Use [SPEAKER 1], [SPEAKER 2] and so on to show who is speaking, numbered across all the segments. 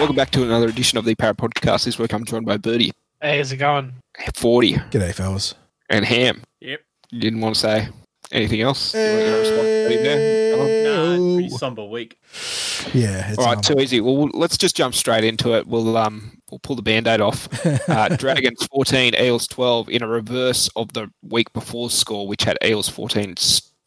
[SPEAKER 1] Welcome back to another edition of the Parrot Podcast. This week I'm joined by Birdie,
[SPEAKER 2] Hey, how's it going?
[SPEAKER 1] 40,
[SPEAKER 3] G'day, fellas.
[SPEAKER 1] and Ham.
[SPEAKER 4] Yep.
[SPEAKER 1] You didn't want to say anything else? You want to get a response Birdie there? Come on.
[SPEAKER 4] No, pretty somber week.
[SPEAKER 3] Yeah, it's
[SPEAKER 1] All right,
[SPEAKER 3] um,
[SPEAKER 1] too easy. Well, let's just jump straight into it. We'll um we'll pull the band-aid off. Uh, Dragons 14, Eels 12 in a reverse of the week before score, which had Eels 14.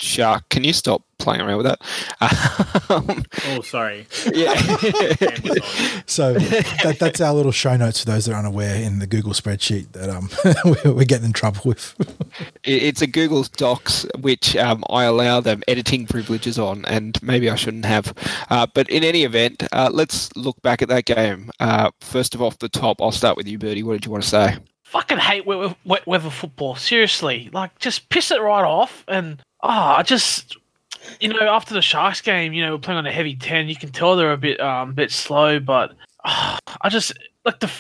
[SPEAKER 1] S- Shark, can you stop playing around with that? Um,
[SPEAKER 4] Oh, sorry.
[SPEAKER 1] yeah.
[SPEAKER 3] So that, that's our little show notes for those that are unaware in the Google spreadsheet that um we're, we're getting in trouble with.
[SPEAKER 1] It's a Google Docs which um, I allow them editing privileges on, and maybe I shouldn't have. Uh, but in any event, uh, let's look back at that game. Uh, first of off the top, I'll start with you, Birdie. What did you want to say?
[SPEAKER 2] Fucking hate we- wet weather football. Seriously, like just piss it right off. And ah, I just, you know, after the Sharks game, you know, we're playing on a heavy ten. You can tell they're a bit, um, bit slow. But ah, I just like the.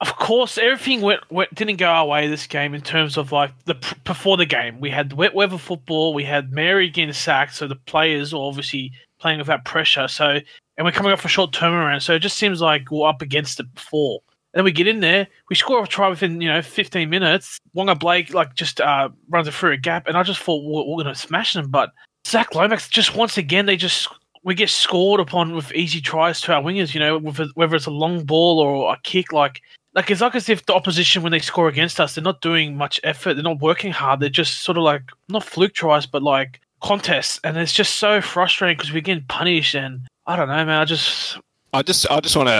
[SPEAKER 2] Of course, everything went, went didn't go our way this game in terms of like the before the game. We had wet weather football. We had Mary getting sacked, so the players are obviously playing without pressure. So, and we're coming off a short turnaround. So it just seems like we're up against it before. Then we get in there, we score a try within, you know, 15 minutes. Waqa Blake, like, just uh, runs it through a gap, and I just thought we're, we're going to smash them. But Zach Lomax, just once again, they just, we get scored upon with easy tries to our wingers, you know, whether it's a long ball or a kick. Like, like it's like as if the opposition, when they score against us, they're not doing much effort, they're not working hard. They're just sort of like, not fluke tries, but like contests. And it's just so frustrating because we're getting punished. And I don't know, man, I just,
[SPEAKER 1] I just I just want to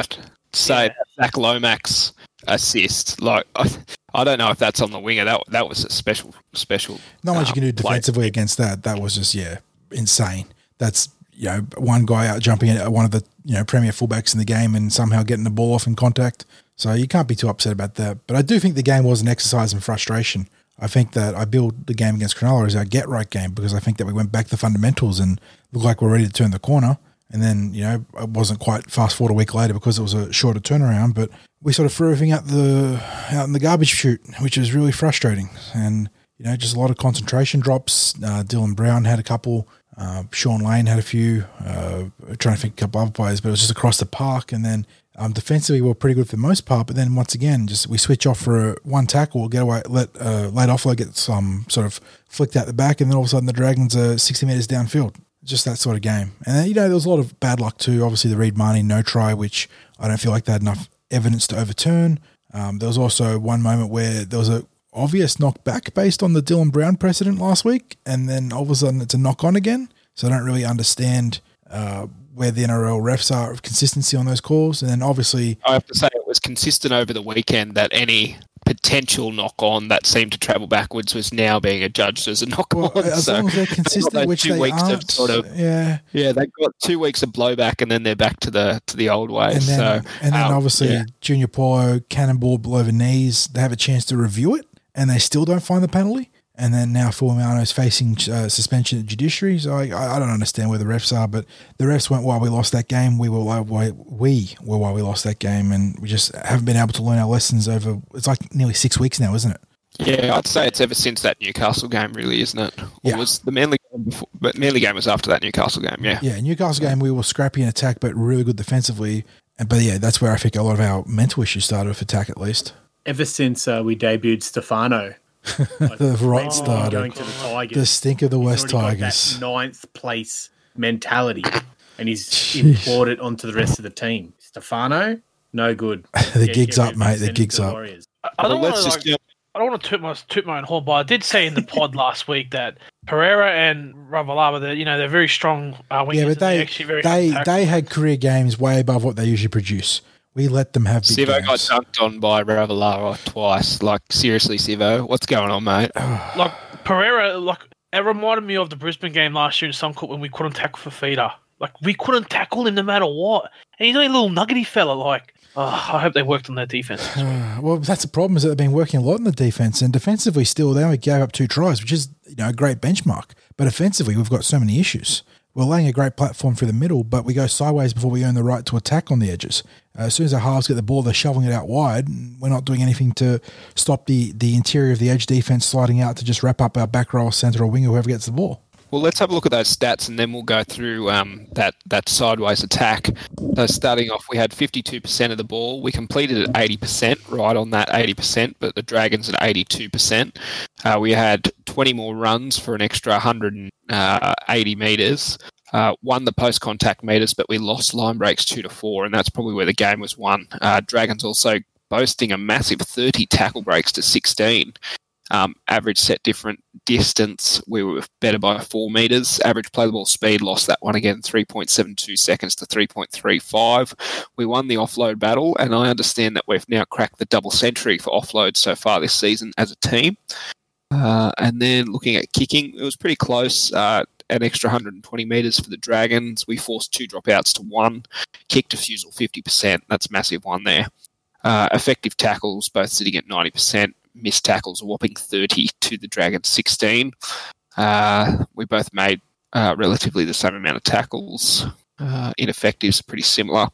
[SPEAKER 1] say
[SPEAKER 2] Yeah.
[SPEAKER 1] Zach Lomax assist. Like I, I don't know if that's on the winger. That that was a special special.
[SPEAKER 3] Not much you can do
[SPEAKER 1] uh, play.
[SPEAKER 3] defensively against that. That was just yeah, insane. That's you know one guy out jumping at one of the you know premier fullbacks in the game and somehow getting the ball off in contact. So you can't be too upset about that. But I do think the game was an exercise in frustration. I think that I build the game against Cronulla as our get right game because I think that we went back to fundamentals and looked like we're ready to turn the corner. And then, you know, it wasn't quite fast forward a week later because it was a shorter turnaround, but we sort of threw everything out the out in the garbage chute, which was really frustrating. And, you know, just a lot of concentration drops. Uh, Dylan Brown had a couple. Uh, Shaun Lane had a few. Uh, trying to think a couple other players, but it was just across the park. And then um, defensively, we were pretty good for the most part. But then once again, just we switch off for a, one tackle, get away, let uh, late offload get some sort of flicked out the back, and then all of a sudden the Dragons are 60 metres downfield. Just that sort of game. And you know, there was a lot of bad luck too. Obviously, the Reed Mahoney no try, which I don't feel like they had enough evidence to overturn. Um, there was also one moment where there was a obvious knock back based on the Dylan Brown precedent last week, and then all of a sudden it's a knock on again. So I don't really understand uh, where the NRL refs are of consistency on those calls. And then obviously,
[SPEAKER 1] I have to say it was consistent over the weekend that any potential knock on that seemed to travel backwards was now being adjudged as a knock
[SPEAKER 3] well,
[SPEAKER 1] on.
[SPEAKER 3] as
[SPEAKER 1] so
[SPEAKER 3] long as they're consistent, which
[SPEAKER 1] two
[SPEAKER 3] they
[SPEAKER 1] weeks
[SPEAKER 3] aren't,
[SPEAKER 1] sort of-
[SPEAKER 3] yeah.
[SPEAKER 1] yeah, they've got two weeks of blowback and then they're back to the to the old ways.
[SPEAKER 3] And then,
[SPEAKER 1] so
[SPEAKER 3] and then
[SPEAKER 1] um,
[SPEAKER 3] obviously
[SPEAKER 1] yeah.
[SPEAKER 3] Junior Paulo cannonball below the knees. They have a chance to review it, and they still don't find the penalty. And then now Fulmiano's facing uh, suspension at judiciary. So I, I I don't understand where the refs are, but the refs went why we lost that game. We were why why we were why we lost that game, and we just haven't been able to learn our lessons over. It's like nearly six weeks now, isn't it?
[SPEAKER 1] Yeah, I'd say it's ever since that Newcastle game, really, isn't it? Or
[SPEAKER 3] Yeah.
[SPEAKER 1] was the Manly game before? But Manly game was after that Newcastle game. Yeah.
[SPEAKER 3] Yeah, Newcastle game we were scrappy in attack, but really good defensively. And but yeah, that's where I think a lot of our mental issues started with attack, at least.
[SPEAKER 4] Ever since uh, we debuted Stefano, like,
[SPEAKER 3] The right
[SPEAKER 4] maybe
[SPEAKER 3] started.
[SPEAKER 4] going to the Tigers.
[SPEAKER 3] The stink of the
[SPEAKER 4] He's
[SPEAKER 3] West
[SPEAKER 4] already got
[SPEAKER 3] Tigers.
[SPEAKER 4] that ninth place mentality, and he's
[SPEAKER 3] Jeez.
[SPEAKER 4] imported onto the rest of the team. Stefano, no good.
[SPEAKER 3] The
[SPEAKER 4] Get-
[SPEAKER 3] gig's
[SPEAKER 4] get
[SPEAKER 3] up,
[SPEAKER 4] rid of him,
[SPEAKER 3] mate. The gig's
[SPEAKER 4] to the
[SPEAKER 3] up.
[SPEAKER 4] Warriors.
[SPEAKER 2] I I don't want to
[SPEAKER 1] just
[SPEAKER 2] like,
[SPEAKER 1] jump.
[SPEAKER 2] I don't want to toot my toot my own horn, but I did say in the pod last week that Pereira and Ravalawa, they're you know they're very strong uh, wingers.
[SPEAKER 3] Yeah, but
[SPEAKER 2] they're
[SPEAKER 3] they
[SPEAKER 2] actually very
[SPEAKER 3] they they had career games way above what they usually produce. We let them have big
[SPEAKER 1] Sivo got
[SPEAKER 3] games.
[SPEAKER 1] dunked on by Ravalawa twice. Like seriously, Sivo, what's going on, mate?
[SPEAKER 2] like Pereira. Like it reminded me of the Brisbane game last year in Suncorp when we couldn't tackle for feeder. Like we couldn't tackle him no matter what, and he's only a little nuggety fella. Like oh, I hope they worked on their defense.
[SPEAKER 3] well, that's the problem is that they've been working a lot in the defense and defensively. Still, they only gave up two tries, which is you know a great benchmark. But offensively, we've got so many issues. We're laying a great platform through the middle, but we go sideways before we earn the right to attack on the edges. Uh, as soon as our halves get the ball, they're shoveling it out wide. We're not doing anything to stop the, the interior of the edge defense sliding out to just wrap up our back row, centre, or winger, whoever gets the ball.
[SPEAKER 1] Well, let's have a look at those stats, and then we'll go through um, that that sideways attack. So, starting off, we had 52% of the ball. We completed at 80%, right on that 80%, but the Dragons at 82%. Uh, we had 20 more runs for an extra 180 uh, meters. Uh, won the post contact meters, but we lost line breaks two to four, and that's probably where the game was won. Uh, Dragons also boasting a massive 30 tackle breaks to 16. Um, average set different distance, we were better by four meters. Average play the ball speed lost that one again, 3.72 seconds to 3.35. We won the offload battle, and I understand that we've now cracked the double century for offload so far this season as a team. Uh, and then looking at kicking, it was pretty close. Uh, an extra 120 metres for the Dragons. We forced two dropouts to one. Kick defusal 50%. That's massive one there. Uh, effective tackles, both sitting at 90%. Missed tackles, a whopping 30 to the Dragons 16. Uh, we both made uh, relatively the same amount of tackles. Uh, ineffectives pretty similar.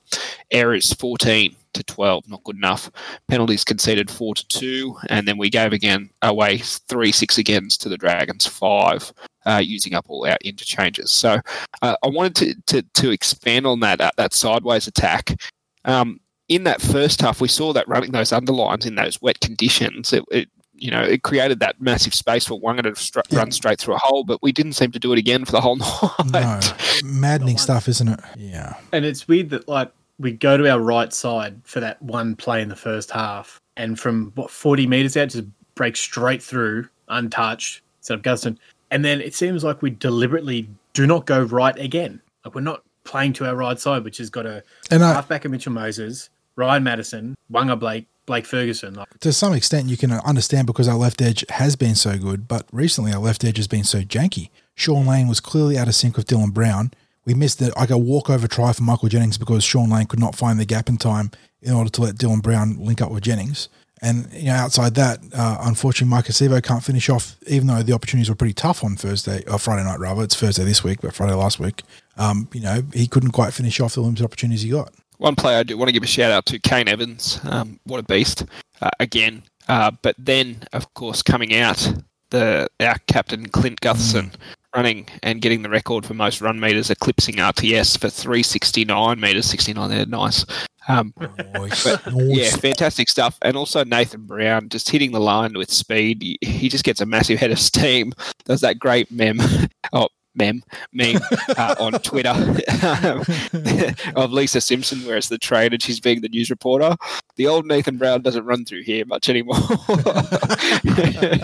[SPEAKER 1] Errors 14 to 12, not good enough. Penalties conceded 4 to 2, and then we gave again away 3 6 agains to the Dragons 5. Uh, using up all our interchanges. So uh, I wanted to, to, to, expand on that uh, that sideways attack. Um, in that first half, we saw that running those underlines in those wet conditions. It, it you know, it created that massive space for Waqa to str- yeah. run straight through a hole, but we didn't seem to do it again for the whole night.
[SPEAKER 3] No, maddening stuff, isn't it? Yeah.
[SPEAKER 4] And it's weird that like we go to our right side for that one play in the first half, and from what forty meters out, just break straight through untouched instead of Guston. And then it seems like we deliberately do not go right again. Like we're not playing to our right side, which has got a and I, halfback of Mitchell Moses, Ryan Matterson, Waqa Blake, Blake Ferguson. Like,
[SPEAKER 3] to some extent, you can understand because our left edge has been so good, but recently our left edge has been so janky. Shaun Lane was clearly out of sync with Dylan Brown. We missed the, like a walkover try for Michael Jennings because Shaun Lane could not find the gap in time in order to let Dylan Brown link up with Jennings. And you know, outside that, uh, unfortunately, Maika Sivo can't finish off, even though the opportunities were pretty tough on Thursday or Friday night. Rather, it's Thursday this week, but Friday last week. Um, you know, he couldn't quite finish off the limited opportunities he got.
[SPEAKER 1] One player I do want to give a shout out to, Kane Evans. Um, what a beast! Uh, again, uh, but then of course coming out, the our captain Clint Gutherson. Running and getting the record for most run meters, eclipsing RTS for 369 meters, 69 there, nice. Um, but, yeah, fantastic stuff. And also Nathan Brown just hitting the line with speed. He, he just gets a massive head of steam. There's that great mem. Oh, mem meme uh, on Twitter of Lisa Simpson, where it's the train and she's being the news reporter. The old Nathan Brown doesn't run through here much anymore.
[SPEAKER 4] uh,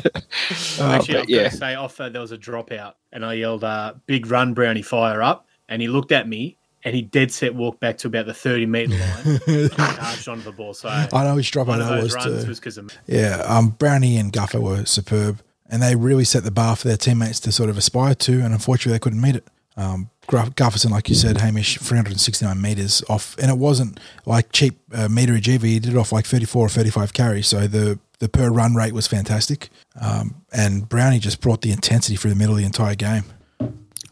[SPEAKER 4] Actually, I yeah. say off uh, there was a dropout, and I yelled, uh, "Big run, Brownie, fire up!" And he looked at me and he dead set walked back to about the 30 metre line and charged onto the ball. So I
[SPEAKER 3] know which drop I know was too. Was of- yeah, um, Brownie and Guffer were superb, and they really set the bar for their teammates to sort of aspire to, and unfortunately they couldn't meet it. Um, Gufferson, like you said, Hamish, 369 metres off, and it wasn't like cheap uh, meterage either. He did it off like 34 or 35 carries, so the the per run rate was fantastic. Um, and Brownie just brought the intensity through the middle of the entire game.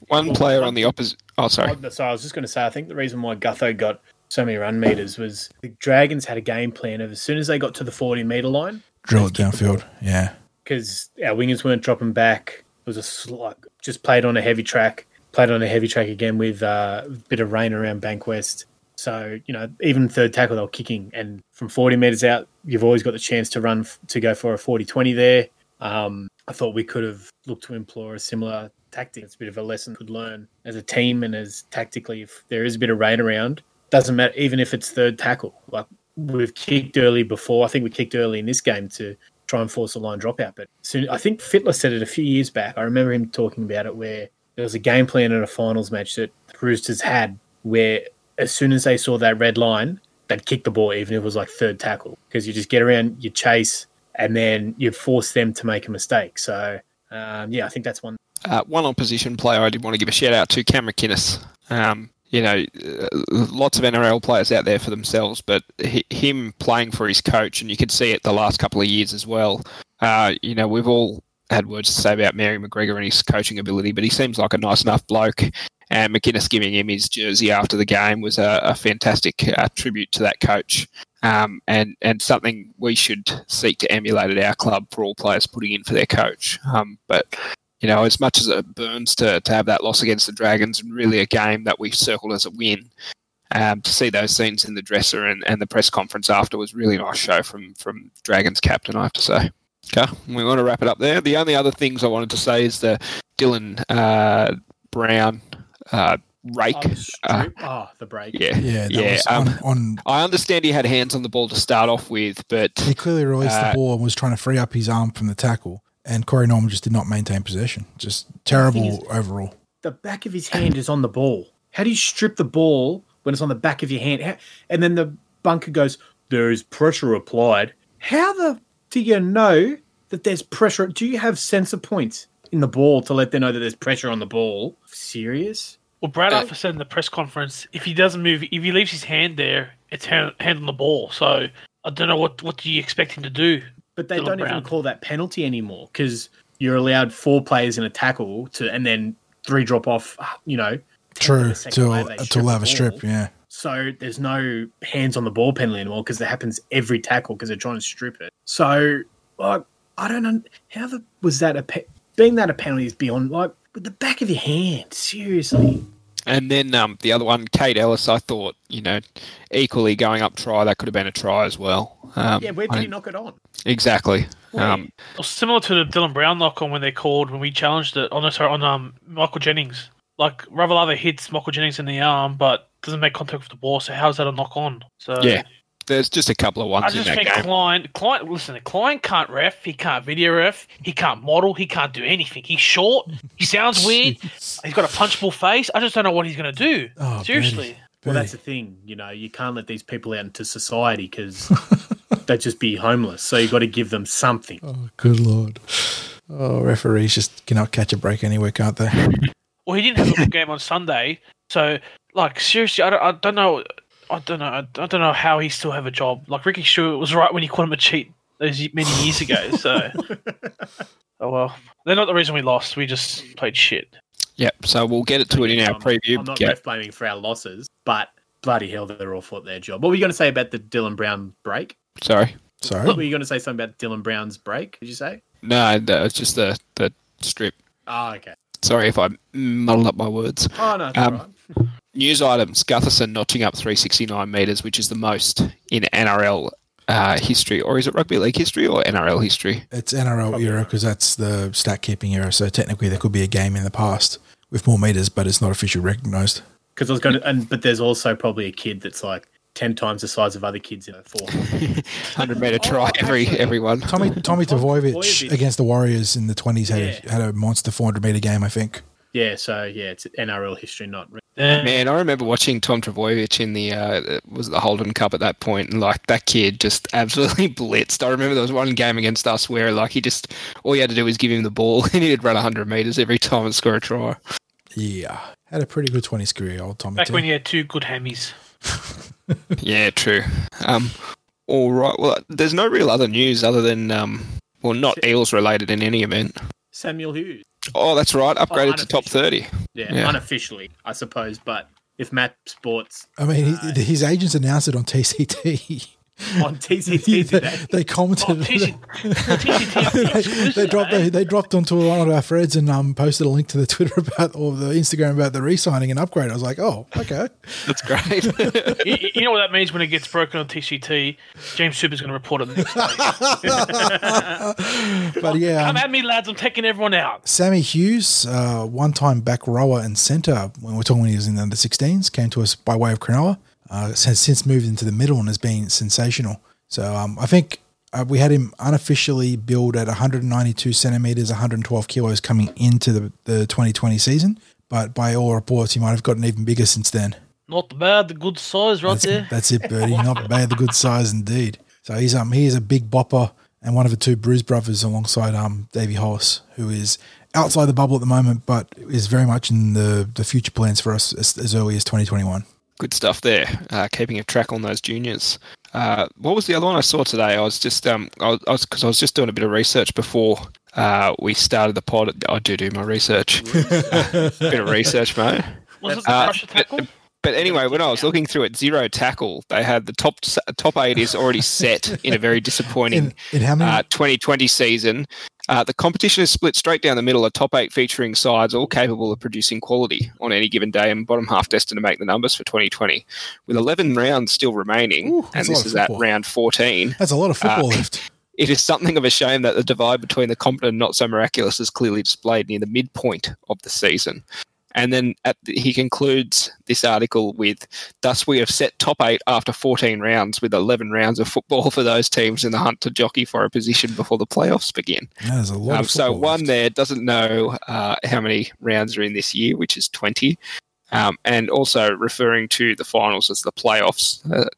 [SPEAKER 1] One player on the opposite Oh, sorry.
[SPEAKER 4] So I was just going to say, I think the reason why Gutho got so many run meters was the Dragons had a game plan of as soon as they got to the 40 meter line,
[SPEAKER 3] drill it downfield. Yeah.
[SPEAKER 4] Because our wingers weren't dropping back. It was a slug. Just played on a heavy track, played on a heavy track again with uh, a bit of rain around Bankwest. So, you know, even third tackle, they were kicking. And from 40 metres out, you've always got the chance to run to go for a 40 20 there. Um, I thought we could have looked to employ a similar tactic. It's a bit of a lesson could learn as a team and as tactically. If there is a bit of rain around, doesn't matter. Even if it's third tackle, like we've kicked early before. I think we kicked early in this game to try and force a line dropout. But soon, I think Fittler said it a few years back. I remember him talking about it where there was a game plan in a finals match that the Roosters had where as soon as they saw that red line, they'd kick the ball, even if it was like third tackle, because you just get around, you chase, and then you force them to make a mistake. So, um, yeah, I think that's one
[SPEAKER 1] uh, one opposition player I did want to give a shout out to, Cam McInnes. Um, you know, lots of NRL players out there for themselves, but him playing for his coach, and you can see it the last couple of years as well. Uh, you know, we've all had words to say about Mary McGregor and his coaching ability, but he seems like a nice enough bloke. And McInnes giving him his jersey after the game was a, a fantastic uh, tribute to that coach, um, and and something we should seek to emulate at our club for all players putting in for their coach. Um, but you know, as much as it burns to, to have that loss against the Dragons, and really a game that we circled as a win, um, to see those scenes in the dresser and, and the press conference after was really nice show from from Dragons captain, I have to say. Okay, we want to wrap it up there. The only other things I wanted to say is the Dylan uh, Brown uh, rake.
[SPEAKER 4] Oh, the,
[SPEAKER 1] uh,
[SPEAKER 4] oh, the break.
[SPEAKER 1] yeah,
[SPEAKER 3] Yeah, that
[SPEAKER 1] Yeah,
[SPEAKER 3] was
[SPEAKER 1] um,
[SPEAKER 3] on, on.
[SPEAKER 1] I understand he had hands on the ball to start off with, but
[SPEAKER 3] He clearly released
[SPEAKER 1] uh,
[SPEAKER 3] the ball and was trying to free up his arm from the tackle, and Corey Norman just did not maintain possession. Just terrible
[SPEAKER 4] is-
[SPEAKER 3] overall.
[SPEAKER 4] The back of his hand is on the ball. How do you strip the ball when it's on the back of your hand? How, and then the bunker goes, there is pressure applied. How the do you know that there's pressure? Do you have sensor points in the ball to let them know that there's pressure on the ball? Serious?
[SPEAKER 2] Well, Brad
[SPEAKER 1] Uh,
[SPEAKER 2] said in the press conference, if he doesn't move, if he leaves his hand there, it's hand, hand on the ball. So I don't know what what do you expect him to do.
[SPEAKER 4] But they
[SPEAKER 2] Dylan
[SPEAKER 4] don't
[SPEAKER 2] Brown.
[SPEAKER 4] even call that penalty anymore because you're allowed four players in a tackle to, and then three drop off. You know,
[SPEAKER 3] True,
[SPEAKER 4] the
[SPEAKER 3] to
[SPEAKER 4] wave,
[SPEAKER 3] to
[SPEAKER 4] strip
[SPEAKER 3] allow a strip. Yeah,
[SPEAKER 4] So there's no hands on the ball penalty anymore because it happens every tackle because they're trying to strip it. So like I don't know how the was that a pe- being that a penalty is beyond like with the back of your hand. Seriously,
[SPEAKER 1] And then um, the other one, Kate Ellis, I thought, you know, equally going up try, that could have been a try as well. Um,
[SPEAKER 4] yeah. Where did
[SPEAKER 1] I-
[SPEAKER 4] he knock it on?
[SPEAKER 1] Exactly.
[SPEAKER 4] Where?
[SPEAKER 1] Um,
[SPEAKER 2] It similar to the Dylan Brown knock on when they called when we challenged it on sorry, on um Michael Jennings. Like Ravalawa hits Michael Jennings in the arm, but doesn't make contact with the ball. So how's that a knock on? So
[SPEAKER 1] Yeah, there's just a couple of
[SPEAKER 2] I
[SPEAKER 1] ones in
[SPEAKER 2] just
[SPEAKER 1] that
[SPEAKER 2] think
[SPEAKER 1] game.
[SPEAKER 2] Klein, Klein, listen, Klein can't ref, he can't video ref, he can't model, he can't do anything. He's short, he sounds weird, he's got a punchable face. I just don't know what he's going to do.
[SPEAKER 3] Oh,
[SPEAKER 2] Seriously.
[SPEAKER 4] Well, that's the thing. You know, you can't let these people out into society because they'd just be homeless. So you've got to give them something.
[SPEAKER 3] Oh, good lord. Oh, referees just cannot catch a break anywhere, can't they?
[SPEAKER 2] Well, he didn't have a good game on Sunday, so like seriously, I don't, I don't know, I don't know, I don't know how he still have a job. Like Ricky Stuart was right when he called him a cheat those many years ago. So, oh well, they're not the reason we lost. We just played shit.
[SPEAKER 1] Yep. So we'll get it to it in our
[SPEAKER 4] I'm-
[SPEAKER 1] preview.
[SPEAKER 4] I'm not
[SPEAKER 1] Yeah,
[SPEAKER 4] ref blaming for our losses, but bloody hell, they're all fought their job. What were you going to say about the Dylan Brown break?
[SPEAKER 1] Sorry.
[SPEAKER 3] Sorry.
[SPEAKER 4] What were you going to say something about Dylan Brown's break? Did you say?
[SPEAKER 1] No, no, it's just the the strip.
[SPEAKER 4] Oh, okay.
[SPEAKER 1] Sorry if I muddled up my words.
[SPEAKER 4] Oh no, that's
[SPEAKER 1] Um,
[SPEAKER 4] all right.
[SPEAKER 1] News items: Gutherson notching up 369 meters, which is the most in NRL uh, history, or is it rugby league history or NRL history?
[SPEAKER 3] It's NRL era because that's the stat keeping era. So technically, there could be a game in the past with more meters, but it's not officially recognised.
[SPEAKER 4] Because I was going to, and but there's also probably a kid that's like ten times the size of other kids in a four.
[SPEAKER 1] 100 meter try
[SPEAKER 4] Oh,
[SPEAKER 1] every
[SPEAKER 4] actually-
[SPEAKER 1] everyone.
[SPEAKER 3] Tommy Tommy Tavoyevich
[SPEAKER 4] Tavoyevich.
[SPEAKER 3] against the Warriors in the twenties had
[SPEAKER 4] Yeah.
[SPEAKER 3] a, had a monster 400 meter game. I think.
[SPEAKER 4] yeah, so yeah, it's NRL history, not. Re-
[SPEAKER 2] Yeah.
[SPEAKER 1] Man, I remember watching Tom Trbojevic in the uh, was the Holden Cup at that point, and like that kid just absolutely blitzed. I remember there was one game against us where like he just all you had to do was give him the ball, and he'd run 100 meters every time and score a try.
[SPEAKER 3] Yeah, had a pretty good 20s career, old Tommy.
[SPEAKER 2] Back
[SPEAKER 3] too.
[SPEAKER 2] when you had two good hammies.
[SPEAKER 1] Yeah, true. Um, all right. Well, there's no real other news other than um, well, not Eels related in any event.
[SPEAKER 4] Samuel Hughes.
[SPEAKER 1] Oh, that's right. Upgraded to top 30.
[SPEAKER 4] Yeah,
[SPEAKER 1] Yeah.
[SPEAKER 4] unofficially, I suppose. But if Matt Sports
[SPEAKER 3] I mean,
[SPEAKER 4] Uh,
[SPEAKER 3] his agents announced it on TCT.
[SPEAKER 4] on TCT
[SPEAKER 3] they,
[SPEAKER 4] today,
[SPEAKER 3] they
[SPEAKER 2] Oh,
[SPEAKER 3] commented.
[SPEAKER 2] TC, TCT
[SPEAKER 3] they, they dropped they, they dropped onto one of our threads and um posted a link to the Twitter about or the Instagram about the re-signing and upgrade. I was like, oh, okay.
[SPEAKER 1] That's great.
[SPEAKER 2] you, you know what that means when it gets broken on TCT? James Super's going to report it the next.
[SPEAKER 3] But yeah,
[SPEAKER 2] Come
[SPEAKER 3] um,
[SPEAKER 2] at me, lads. I'm taking everyone out.
[SPEAKER 3] Sammy Hughes, uh, one-time back rower and centre when we're talking when he was in the under 16s, came to us by way of Cronulla. Uh, has since moved into the middle and has been sensational. So um, I think uh, we had him unofficially billed at 192 centimeters, 112 kilos coming into the, the 2020 season. But by all reports, he might have gotten even bigger since then.
[SPEAKER 2] Not bad. The good size right
[SPEAKER 3] That's,
[SPEAKER 2] there.
[SPEAKER 3] that's it, Birdie. Not bad, the good size indeed. So he's um he is a big bopper and one of the two Bruce brothers alongside um Davey Hollis, who is outside the bubble at the moment, but is very much in the, the future plans for us as, as early as 2021.
[SPEAKER 1] Good stuff there. Uh, keeping a track on those juniors. Uh, what was the other one I saw today? I was just um, I was because I, was just doing a bit of research before uh, we started the pod. I do do my research. bit of research, mate.
[SPEAKER 2] Was it the
[SPEAKER 1] Uh,
[SPEAKER 2] Russia
[SPEAKER 1] but,
[SPEAKER 2] tackle?
[SPEAKER 1] but anyway, when I was looking through it, zero tackle. They had the top top eight is already set in a very disappointing
[SPEAKER 3] In, in how many?
[SPEAKER 1] uh, 2020 season. Uh, the competition is split straight down the middle, a top eight featuring sides all capable of producing quality on any given day, and bottom half destined to make the numbers for 2020. With 11 rounds still remaining,
[SPEAKER 3] Ooh,
[SPEAKER 1] and
[SPEAKER 3] that's a lot
[SPEAKER 1] this is at round 14,
[SPEAKER 3] That's a lot of football
[SPEAKER 1] Uh,
[SPEAKER 3] left.
[SPEAKER 1] it is something of a shame that the divide between the competent and not so miraculous is clearly displayed near the midpoint of the season. And then at the, he concludes this article with, "Thus we have set top eight after 14 rounds, with 11 rounds of football for those teams in the hunt to jockey for a position before the playoffs begin."
[SPEAKER 3] That is a lot
[SPEAKER 1] Um,
[SPEAKER 3] of
[SPEAKER 1] so
[SPEAKER 3] football
[SPEAKER 1] one there doesn't know uh, how many rounds are in this year, which is 20. Um, and also referring to the finals as the playoffs. Uh,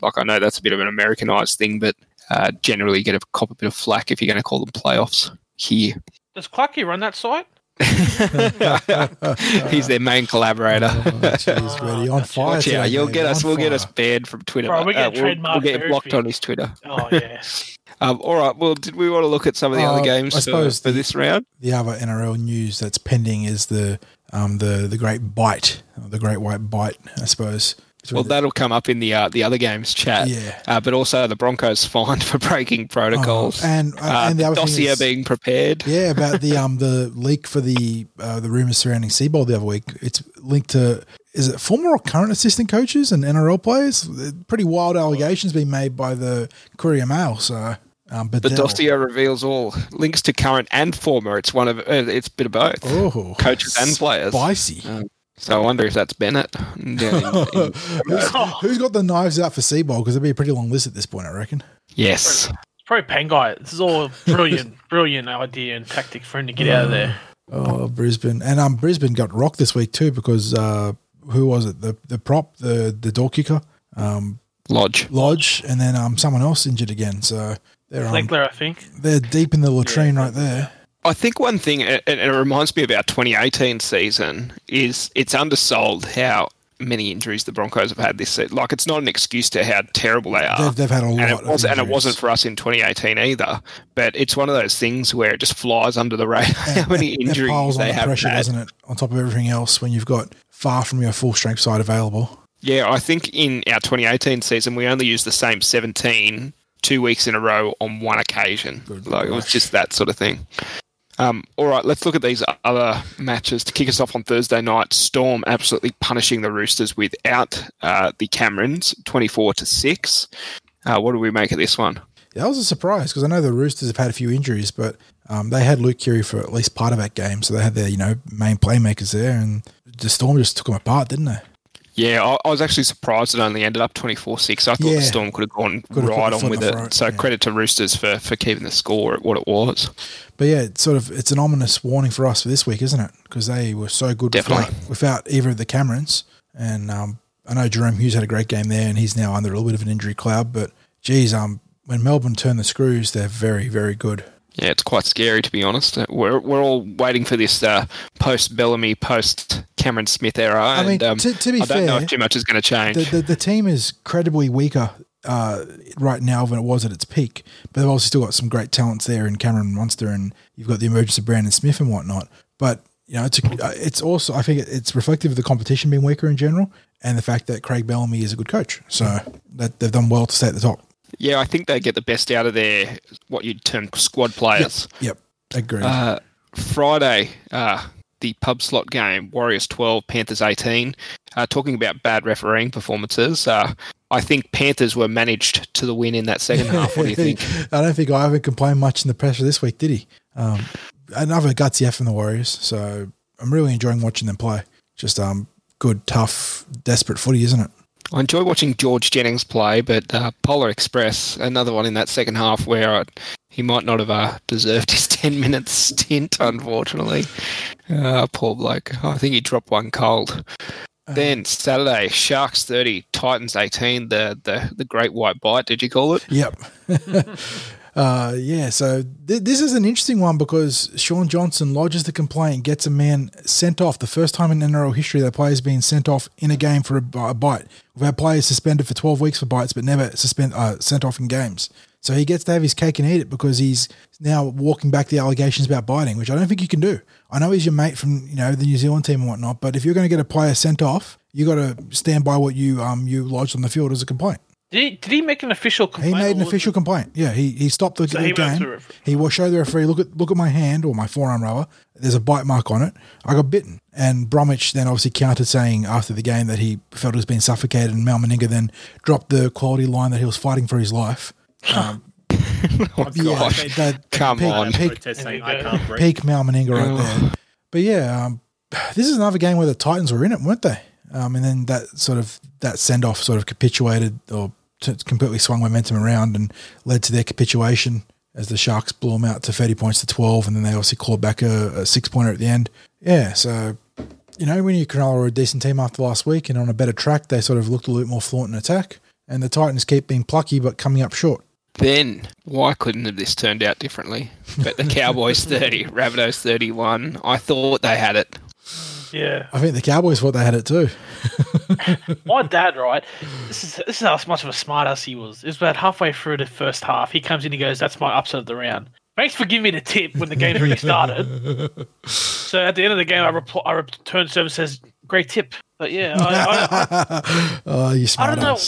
[SPEAKER 1] like I know that's a bit of an Americanized thing, but uh, generally you get a cop a bit of flack if you're going to call them playoffs here.
[SPEAKER 2] Does Clucky run that site?
[SPEAKER 1] He's their main collaborator.
[SPEAKER 3] Oh, jeez, Reddy, on fire.
[SPEAKER 1] Watch out,
[SPEAKER 3] today,
[SPEAKER 1] you'll
[SPEAKER 3] man,
[SPEAKER 1] get us.
[SPEAKER 3] on
[SPEAKER 1] We'll get us banned from Twitter.
[SPEAKER 2] Bro, we
[SPEAKER 1] Uh,
[SPEAKER 2] get
[SPEAKER 1] we'll, we'll get blocked
[SPEAKER 2] everything.
[SPEAKER 1] on his Twitter.
[SPEAKER 2] Oh yeah.
[SPEAKER 1] Um, all right. Well, did we want to look at some of the
[SPEAKER 3] Uh,
[SPEAKER 1] other games for,
[SPEAKER 3] suppose
[SPEAKER 1] for
[SPEAKER 3] the-
[SPEAKER 1] this round?
[SPEAKER 3] The other NRL news that's pending is the um the the great bite, the great white bite, I suppose.
[SPEAKER 1] Well, that'll come up in the uh, the other games chat.
[SPEAKER 3] Yeah.
[SPEAKER 1] Uh, but also the Broncos fined for breaking protocols.
[SPEAKER 3] Oh, and uh,
[SPEAKER 1] uh,
[SPEAKER 3] and the other
[SPEAKER 1] dossier
[SPEAKER 3] is,
[SPEAKER 1] being prepared.
[SPEAKER 3] yeah about the um the leak for the uh, the rumors surrounding Seibold the other week. It's linked to is it former or current assistant coaches and NRL players? Pretty wild allegations being made by the Courier Mail. So, um, but
[SPEAKER 1] The dossier reveals all links to current and former. It's one of uh, it's a bit of both.
[SPEAKER 3] oh,
[SPEAKER 1] Coaches and players.
[SPEAKER 3] spicy.
[SPEAKER 1] So I wonder if that's Bennett. down in- in-
[SPEAKER 3] who's, who's got the knives out for Seibold? Because it'd be a pretty long list at this point, I reckon.
[SPEAKER 1] yes.
[SPEAKER 2] It's probably Pangai. This is all a brilliant, brilliant idea and tactic for him to get out of there.
[SPEAKER 3] Oh, Brisbane, and um, Brisbane got rocked this week too because uh, who was it? The the prop, the the door kicker, um,
[SPEAKER 1] Lodge.
[SPEAKER 3] Lodge, and then um, someone else injured again. So they're um,
[SPEAKER 2] Flegler, I think.
[SPEAKER 3] they're deep in the latrine right there.
[SPEAKER 1] I think one thing, and and it reminds me of our 2018 season, is it's undersold how many injuries the Broncos have had this season. Like, it's not an excuse to how terrible they are.
[SPEAKER 3] They've, they've had a lot
[SPEAKER 1] and it, was, and it wasn't for us in 2018 either. But it's one of those things where it just flies under the radar how many injuries
[SPEAKER 3] piles on
[SPEAKER 1] they
[SPEAKER 3] the
[SPEAKER 1] have
[SPEAKER 3] pressure,
[SPEAKER 1] had.
[SPEAKER 3] doesn't it? On top of everything else, when you've got far from your full strength side available.
[SPEAKER 1] Yeah, I think in our 2018 season we only used the same 17 two weeks in a row on one occasion.
[SPEAKER 3] Good
[SPEAKER 1] like it was just that sort of thing. Um, all right, let's look at these other matches to kick us off on Thursday night. Storm absolutely punishing the Roosters without uh, the Camerons, 24 to six. Uh, what do we make of this one?
[SPEAKER 3] That was a surprise because I know the Roosters have had a few injuries, but um, they had Luke Keary for at least part of that game, so they had their you know main playmakers there, and the Storm just took them apart, didn't they?
[SPEAKER 1] Yeah, I, I was actually surprised it only ended up 24 6. I thought
[SPEAKER 3] Yeah.
[SPEAKER 1] the Storm could have gone
[SPEAKER 3] Could
[SPEAKER 1] right
[SPEAKER 3] the
[SPEAKER 1] on with it.
[SPEAKER 3] throat,
[SPEAKER 1] so
[SPEAKER 3] yeah.
[SPEAKER 1] credit to Roosters for, for keeping the score at what it was.
[SPEAKER 3] But yeah, it's sort of it's an ominous warning for us for this week, isn't it? Because they were so good without, without either of the Camerons, and um, I know Jahrome Hughes had a great game there, and he's now under a little bit of an injury cloud. But geez, um, when Melbourne turn the screws, they're very very good.
[SPEAKER 1] Yeah, it's quite scary to be honest. Uh, We're we're all waiting for this uh, post Bellamy, post Cameron Smith era.
[SPEAKER 3] I
[SPEAKER 1] And,
[SPEAKER 3] mean,
[SPEAKER 1] um,
[SPEAKER 3] to, to be
[SPEAKER 1] I don't know
[SPEAKER 3] fair,
[SPEAKER 1] if too much is going to change.
[SPEAKER 3] the, the the team is credibly weaker uh, right now than it was at its peak, but they've also still got some great talents there in Cameron Munster, and you've got the emergence of Brandon Smith and whatnot. But you know, it's a, it's also I think it's reflective of the competition being weaker in general, and the fact that Craig Bellamy is a good coach. So that they've done well to stay at the top.
[SPEAKER 1] Yeah, I think they get the best out of their what you'd term squad players.
[SPEAKER 3] Yep, agree.
[SPEAKER 1] Uh, Friday, uh, the pub slot game, Warriors 12, Panthers 18. Uh, talking about bad refereeing performances, uh, I think Panthers were managed to the win in that second half. What do you think?
[SPEAKER 3] I don't think Ivan complained much in the pressure this week, did he? Um, another gutsy F from the Warriors. So I'm really enjoying watching them play. Just um, good, tough, desperate footy, isn't it?
[SPEAKER 1] I enjoy watching George Jennings play, but uh, Polar Express, another one in that second half where uh, he might not have uh, deserved his 10 minute stint, unfortunately. Uh, poor bloke. I think he dropped one cold. then Saturday, Sharks 30, Titans 18, the, the, the Great White Bite, did you call it?
[SPEAKER 3] Yep. uh, yeah, so th- this is an interesting one because Shaun Johnson lodges the complaint, gets a man sent off. The first time in NRL history that a player's been sent off in a game for a, a bite. We've had players suspended for 12 weeks for bites, but never suspend uh, sent off in games. So he gets to have his cake and eat it because he's now walking back the allegations about biting, which I don't think you can do. I know he's your mate from you know the New Zealand team and whatnot, but if you're going to get a player sent off, you got to stand by what you um you lodged on the field as a complaint.
[SPEAKER 2] Did he, did he make an official complaint?
[SPEAKER 3] He made an official
[SPEAKER 2] it-
[SPEAKER 3] complaint. Yeah, he, he stopped the,
[SPEAKER 2] So
[SPEAKER 3] the
[SPEAKER 2] he went to the
[SPEAKER 3] game. He will show the referee. Look at look at my hand or my forearm rather. There's a bite mark on it. I got bitten. And Bromwich then obviously countered saying after the game that he felt he was being suffocated. And Mal Meninga then dropped the quality line that he was fighting for his life. Um,
[SPEAKER 1] Oh,
[SPEAKER 3] yeah,
[SPEAKER 1] gosh.
[SPEAKER 3] that,
[SPEAKER 1] Come
[SPEAKER 3] peak,
[SPEAKER 1] on.
[SPEAKER 3] peak,
[SPEAKER 4] protest saying I can't
[SPEAKER 3] peak Mal Meninga right
[SPEAKER 1] Oh.
[SPEAKER 3] there. But yeah, um, this is another game where the Titans were in it, weren't they? Um, and then that sort of that send off sort of capitulated or t- completely swung momentum around and led to their capitulation as the Sharks blew them out to thirty points to twelve, and then they obviously clawed back a, a six pointer at the end. Yeah, so you know when you Cronulla were a decent team after last week and on a better track, they sort of looked a little bit more fluent in attack, and the Titans keep being plucky but coming up short.
[SPEAKER 1] Then why couldn't have this turned out differently? But the Cowboys thirty, Rabbitohs thirty one. I thought they had it.
[SPEAKER 2] Yeah.
[SPEAKER 3] I think the Cowboys thought they had it too.
[SPEAKER 2] My dad, right? This is this is how much of a smartass he was. It was about halfway through the first half. He comes in, he goes, "That's my upset of the round." Thanks for giving me the tip when the game already started. so at the end of the game, I repl- I returned service says, "Great tip." But yeah, I, I,
[SPEAKER 3] oh, you
[SPEAKER 2] I don't know.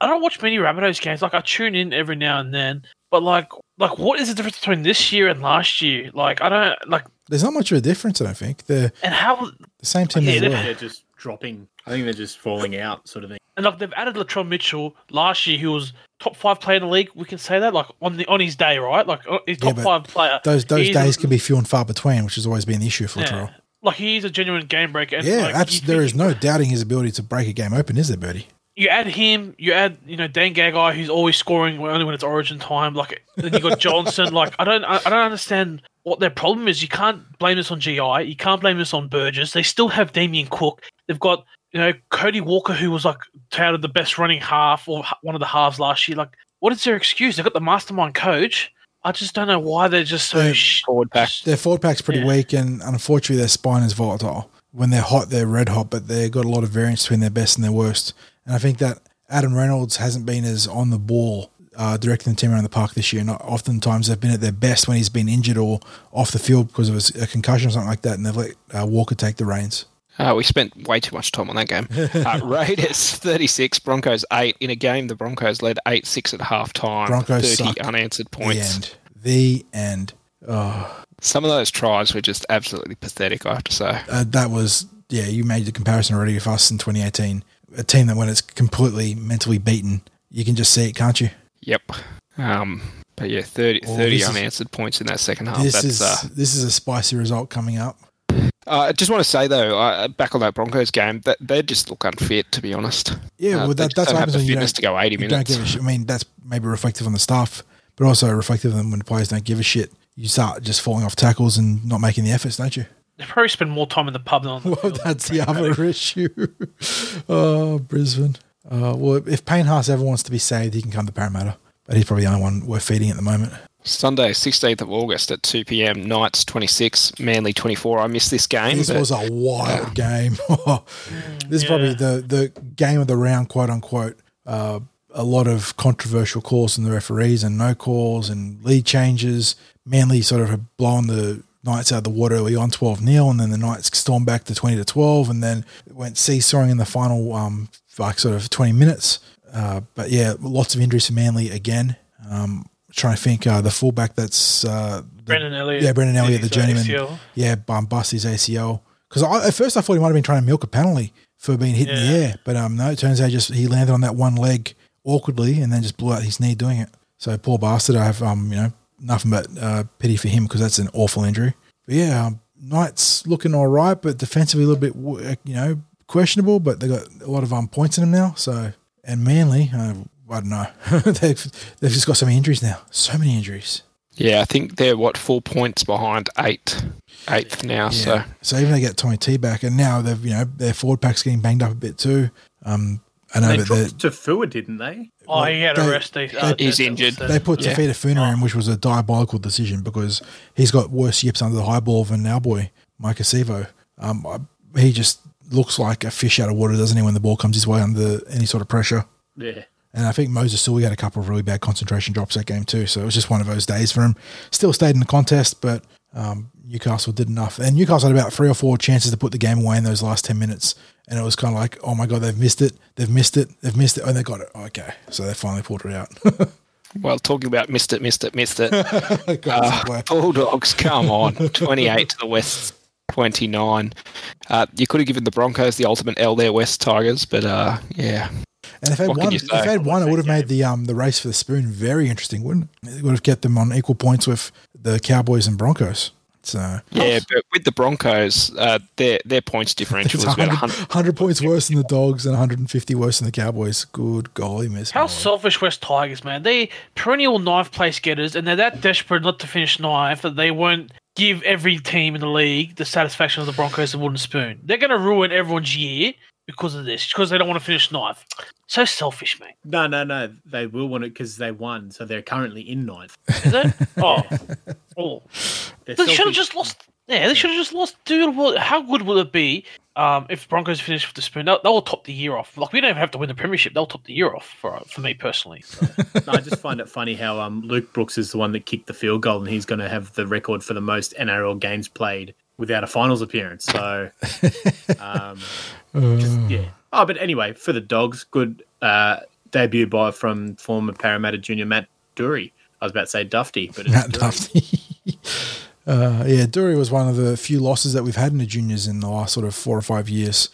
[SPEAKER 2] I don't watch many Rabbitohs games. Like I tune in every now and then, but like, like what is the difference between this year and last year? Like I don't like,
[SPEAKER 3] There's not much of a difference, I don't think. They're
[SPEAKER 2] and how
[SPEAKER 3] the same team
[SPEAKER 2] Yeah,
[SPEAKER 3] they
[SPEAKER 2] they're-
[SPEAKER 3] were.
[SPEAKER 4] They're just dropping. I think they're just falling out, sort of thing.
[SPEAKER 2] And like they've added Latrell Mitchell last year, he was top five player in the league. We can say that, like on the on his day, right? Like uh, he's top
[SPEAKER 3] but
[SPEAKER 2] five player.
[SPEAKER 3] Those those
[SPEAKER 2] He's
[SPEAKER 3] days
[SPEAKER 2] a-
[SPEAKER 3] can be few and far between, which has always been the issue for
[SPEAKER 2] yeah.
[SPEAKER 3] Latrell.
[SPEAKER 2] Like he's a genuine game breaker. And
[SPEAKER 3] Yeah,
[SPEAKER 2] like,
[SPEAKER 3] abs-
[SPEAKER 2] you
[SPEAKER 3] there
[SPEAKER 2] think-
[SPEAKER 3] is no doubting his ability to break a game open, is there, Birdie?
[SPEAKER 2] You add him, you add you know Dane Gagai, who's always scoring only when it's Origin time. Like then you got Johnson. like I don't I, I don't understand what their problem is. You can't blame this on GI. You can't blame this on Burgess. They still have Damien Cook. They've got you know Cody Walker, who was like touted the best running half or one of the halves last year. Like what is their excuse? They've got the mastermind coach. I just don't know why they're just so
[SPEAKER 3] Yeah.
[SPEAKER 2] sh-
[SPEAKER 1] Forward pack.
[SPEAKER 3] Their forward pack's pretty
[SPEAKER 2] Yeah.
[SPEAKER 3] weak, and unfortunately, their spine is volatile. When they're hot, they're red hot, but they've got a lot of variance between their best and their worst. And I think that Adam Reynolds hasn't been as on the ball uh, directing the team around the park this year. Not oftentimes they've been at their best when he's been injured or off the field because of a concussion or something like that, and they've let uh, Walker take the reins.
[SPEAKER 1] Uh, we spent way too much time on that game. Uh, Raiders 36, Broncos 8. In a game, the Broncos led 8 6 at half time.
[SPEAKER 3] Broncos
[SPEAKER 1] 30
[SPEAKER 3] suck.
[SPEAKER 1] unanswered
[SPEAKER 3] The
[SPEAKER 1] points.
[SPEAKER 3] end. The end. Oh,
[SPEAKER 1] Some of those tries were just absolutely pathetic, I have to say.
[SPEAKER 3] uh, that was yeah. You made the comparison already with us in 2018. A team that when it's completely mentally beaten, you can just see it, can't you?
[SPEAKER 1] Yep. Um, but yeah, 30,
[SPEAKER 3] Well,
[SPEAKER 1] 30
[SPEAKER 3] this is-
[SPEAKER 1] unanswered points in that second half.
[SPEAKER 3] this
[SPEAKER 1] That's
[SPEAKER 3] is
[SPEAKER 1] uh,
[SPEAKER 3] this is a spicy result coming up.
[SPEAKER 1] Uh, I just want to say though, uh, back on that Broncos game, that they just look unfit to be honest.
[SPEAKER 3] Yeah,
[SPEAKER 1] Uh,
[SPEAKER 3] well, that, that's what happens when you don't,
[SPEAKER 1] to go eighty minutes.
[SPEAKER 3] don't give a shit. I mean, that's maybe reflective on the staff, but also reflective of them when the players don't give a shit. You start just falling off tackles and not making the efforts, don't you?
[SPEAKER 2] They probably spend more time in the pub than on the
[SPEAKER 3] Well,
[SPEAKER 2] field.
[SPEAKER 3] that's the other issue. oh, Brisbane. Uh, well, if Payne Haas ever wants to be saved, he can come to Parramatta, but he's probably the only one we're feeding at the moment.
[SPEAKER 1] Sunday, sixteenth of August at two PM. Knights twenty six, Manly twenty four. I missed this game.
[SPEAKER 3] This
[SPEAKER 1] but
[SPEAKER 3] was a wild game. this is probably the, the game of the round, quote unquote. Uh, a lot of controversial calls from the referees and no calls and lead changes. Manly sort of had blown the Knights out of the water early on 12 0, and then the Knights stormed back to 20 to 12, and then went seesawing in the final, um, like sort of 20 minutes. Uh, but yeah, lots of injuries to Manly again. Um, trying to think, uh, the fullback that's uh, the-
[SPEAKER 2] Brendan Elliot.
[SPEAKER 3] yeah, Brendan Elliot, the journeyman.
[SPEAKER 2] ACL.
[SPEAKER 3] Yeah, um, bust his ACL. Because at first I thought he might have been trying to milk a penalty for being hit in the air, but um, no, it turns out just he landed on that one leg awkwardly and then just blew out his knee doing it. So poor bastard. I have um, you know, nothing but uh, pity for him because that's an awful injury. But yeah, um, Knights looking all right, but defensively a little bit, you know, questionable. But they got a lot of um points in them now. So and Manly, uh, I don't know, they've they've just got so many injuries now. So many injuries.
[SPEAKER 1] yeah, I think they're what four points behind eight, eighth now. So
[SPEAKER 3] So even they get Tommy T back, and now they've you know their forward pack's getting banged up a bit too. Um, I know
[SPEAKER 4] They
[SPEAKER 3] that they
[SPEAKER 4] dropped to Fua, didn't they?
[SPEAKER 2] Oh, he had a rest. They,
[SPEAKER 1] He's
[SPEAKER 2] they-
[SPEAKER 1] injured.
[SPEAKER 3] they put
[SPEAKER 1] Yeah.
[SPEAKER 3] Tevita Funa in, which was a diabolical decision because he's got worse yips under the high ball than our boy Maika Sivo. Um, I- he just looks like a fish out of water, doesn't he, when the ball comes his way under any sort of pressure?
[SPEAKER 4] Yeah.
[SPEAKER 3] And I think Moses Suli had a couple of really bad concentration drops that game too. So it was just one of those days for him. Still stayed in the contest, but um, Newcastle did enough. And Newcastle had about three or four chances to put the game away in those last 10 minutes. And it was kind of like, oh my god, they've missed it, they've missed it, they've missed it, and they got it. Okay, so they finally pulled it out.
[SPEAKER 1] Well, talking about missed it, missed it, missed it. Uh. Bulldogs, come on. 28 to the West, 29. Uh, you could have given the Broncos the ultimate L there, West Tigers, but uh, yeah.
[SPEAKER 3] And if they
[SPEAKER 1] What
[SPEAKER 3] won, if they had won, it would have made the um the race for the spoon very interesting, wouldn't it? It would have kept them on equal points with the Cowboys and Broncos. So
[SPEAKER 1] Yeah, but with the Broncos, uh, their their points differential
[SPEAKER 3] is
[SPEAKER 1] was about
[SPEAKER 3] 100,
[SPEAKER 1] 100.
[SPEAKER 3] 100 points worse than the Dogs and 150 worse than the Cowboys. Good golly, miss.
[SPEAKER 2] How
[SPEAKER 3] Molly.
[SPEAKER 2] selfish West Tigers, man. They perennial ninth place getters, and they're that desperate not to finish ninth that they won't give every team in the league the satisfaction of the Broncos and wooden spoon. They're going to ruin everyone's year because of this, because they don't want to finish ninth. So selfish, mate.
[SPEAKER 4] No, no, no. They will want it because they won, so they're currently in ninth.
[SPEAKER 2] Is it? oh. oh.
[SPEAKER 4] They're
[SPEAKER 2] They should have just lost. Yeah, they should have just lost. Dude, how good will it be um, if Broncos finish with the spoon? They'll, they'll top the year off. Like we don't even have to win the premiership. They'll top the year off for for me personally.
[SPEAKER 4] No, I just find it funny how um, Luke Brooks is the one that kicked the field goal, and he's going to have the record for the most NRL games played without a finals appearance. So, um, just, yeah. Oh, but anyway, for the Dogs, good uh, debut by from former Parramatta junior Matt Doorey. I was about to say Dufty, but it's
[SPEAKER 3] Matt
[SPEAKER 4] Doorey.
[SPEAKER 3] Duffy. uh, yeah, Doorey was one of the few losses that we've had in the juniors in the last sort of four or five years.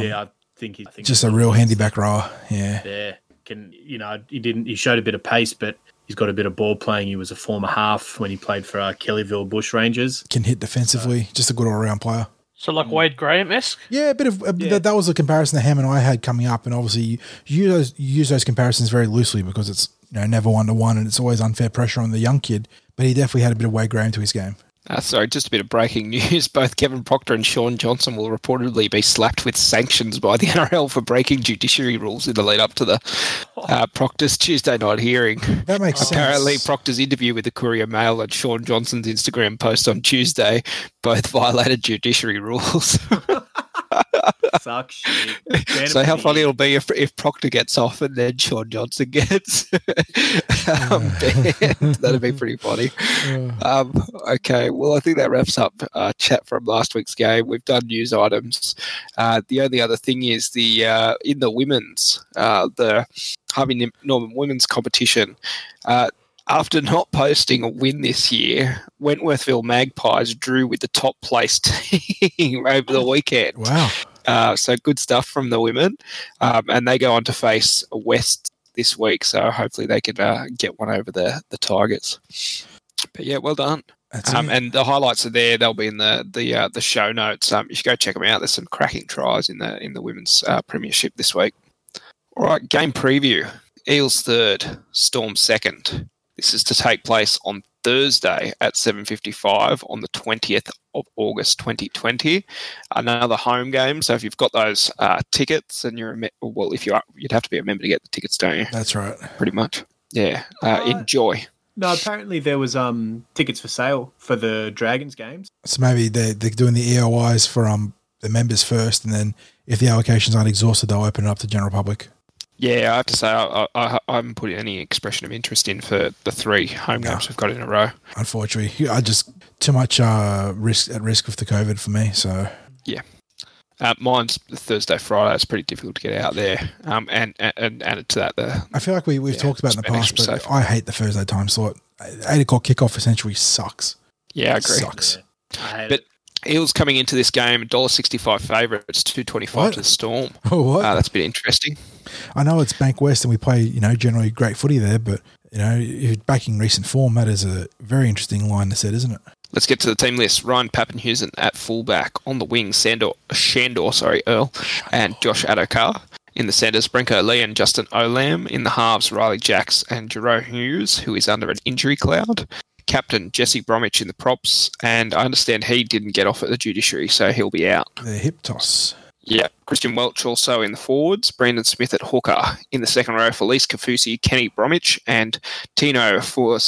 [SPEAKER 4] yeah, I think he I think
[SPEAKER 3] Just a real handy back rower. Yeah.
[SPEAKER 4] there. Can you know he didn't he showed a bit of pace, but he's got a bit of ball playing. He was a former half when he played for uh, Kellyville Bush Rangers.
[SPEAKER 3] Can hit defensively. Just a good all round player.
[SPEAKER 2] So like mm. Wade Graham esque.
[SPEAKER 3] Yeah, a bit of a,
[SPEAKER 4] Yeah.
[SPEAKER 3] That, that was a comparison that Ham and I had coming up, and obviously you use those, you use those comparisons very loosely because it's you know never one to one, and it's always unfair pressure on the young kid. But he definitely had a bit of Wade Graham to his game.
[SPEAKER 1] Uh, sorry, just a bit of breaking news. Both Kevin Proctor and Shaun Johnson will reportedly be slapped with sanctions by the NRL for breaking judiciary rules in the lead up to the uh, Proctor's Tuesday night hearing.
[SPEAKER 3] That makes
[SPEAKER 1] Apparently,
[SPEAKER 3] sense.
[SPEAKER 1] Proctor's interview with the Courier Mail and Shaun Johnson's Instagram post on Tuesday both violated judiciary rules.
[SPEAKER 4] Suck shit. Ban
[SPEAKER 1] so how funny it'll be if, if Proctor gets off and then Shaun Johnson gets um, banned. That'd be pretty funny. Um, okay, well, I think that wraps up uh, chat from last week's game. We've done news items. Uh, the only other thing is the uh, in the women's uh, the Harvey Norman women's competition. Uh, after not posting a win this year, Wentworthville Magpies drew with the top placed team over the weekend.
[SPEAKER 3] Wow.
[SPEAKER 1] Uh, so good stuff from the women, um, and they go on to face West this week. So hopefully they can uh, get one over the the Tigers. But yeah, well done. Um, and the highlights are there. They'll be in the the uh, the show notes. Um, you should go check them out. There's some cracking tries in the in the women's uh, premiership this week. All right, game preview. Eels third, Storm second. This is to take place on Thursday at 7:55 on the 20th of August 2020. Another home game. So if you've got those uh, tickets and you're a me- well, if you are, you'd have to be a member to get the tickets, don't you?
[SPEAKER 3] That's right.
[SPEAKER 1] Pretty much. Yeah. Uh,
[SPEAKER 4] Uh,
[SPEAKER 1] enjoy.
[SPEAKER 4] No, apparently there was um tickets for sale for the Dragons games.
[SPEAKER 3] So maybe they they're doing the EOIs for um the members first, and then if the allocations aren't exhausted, they'll open it up to general public.
[SPEAKER 1] Yeah, I have to say I, I, I haven't put any expression of interest in for the three home
[SPEAKER 3] No.
[SPEAKER 1] games we've got in a row.
[SPEAKER 3] Unfortunately, I just too much uh, risk at risk with the COVID for me. So yeah,
[SPEAKER 1] Uh, mine's Thursday, Friday. It's pretty difficult to get out there. Um, and, and, and added to that, the
[SPEAKER 3] I feel like we we've
[SPEAKER 1] Yeah,
[SPEAKER 3] talked about in the past, but
[SPEAKER 1] safe.
[SPEAKER 3] I hate the Thursday time slot. Eight o'clock kickoff essentially sucks.
[SPEAKER 1] yeah, I agree.
[SPEAKER 3] Sucks.
[SPEAKER 4] I hate
[SPEAKER 1] But-
[SPEAKER 4] it.
[SPEAKER 1] Eels coming into this game, $1.65 favourites, two twenty five
[SPEAKER 3] What?
[SPEAKER 1] to the Storm.
[SPEAKER 3] Oh, what?
[SPEAKER 1] Uh, that's a bit interesting.
[SPEAKER 3] I know it's Bank West and we play, you know, generally great footy there, but you know, if you're backing recent form, that is a very interesting line to set, isn't it?
[SPEAKER 1] Let's get to the team list. Ryan Papenhuyzen at fullback. On the wing, Sandor, Shandor, sorry, Earl, and Josh Addo-Carr. In the centres, Brenko Lee and Justin Olam. In the halves, Ryley Jacks and Jahrome Hughes, who is under an injury cloud. Captain Jesse Bromwich in the props. And I understand he didn't get off at the judiciary, so he'll be out.
[SPEAKER 3] The hip toss.
[SPEAKER 1] Yeah. Christian Welch also in the forwards. Brandon Smith at hooker. In the second row, Felise Kaufusi, Kenny Bromwich, and Tino for.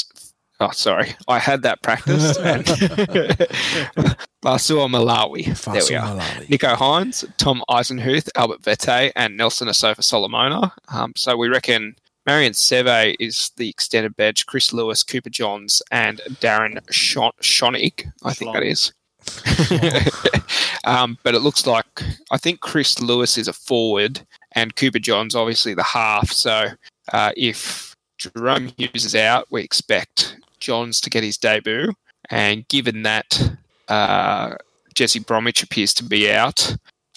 [SPEAKER 1] Oh, sorry. I had that practice. and Masua Malawi. There we are.
[SPEAKER 3] Malali.
[SPEAKER 1] Nicho Hynes, Tom Eisenhuth, Albert Vete, and Nelson Asofa Solomona. Um, so we reckon Marion Seve is the extended bench, Chris Lewis, Cooper Johns, and Darren Shon- Shonig, I think that is. um, but it looks like I think Chris Lewis is a forward and Cooper John's obviously the half. So uh, if Jahrome Hughes is out, we expect Johns to get his debut. And given that uh, Jesse Bromwich appears to be out,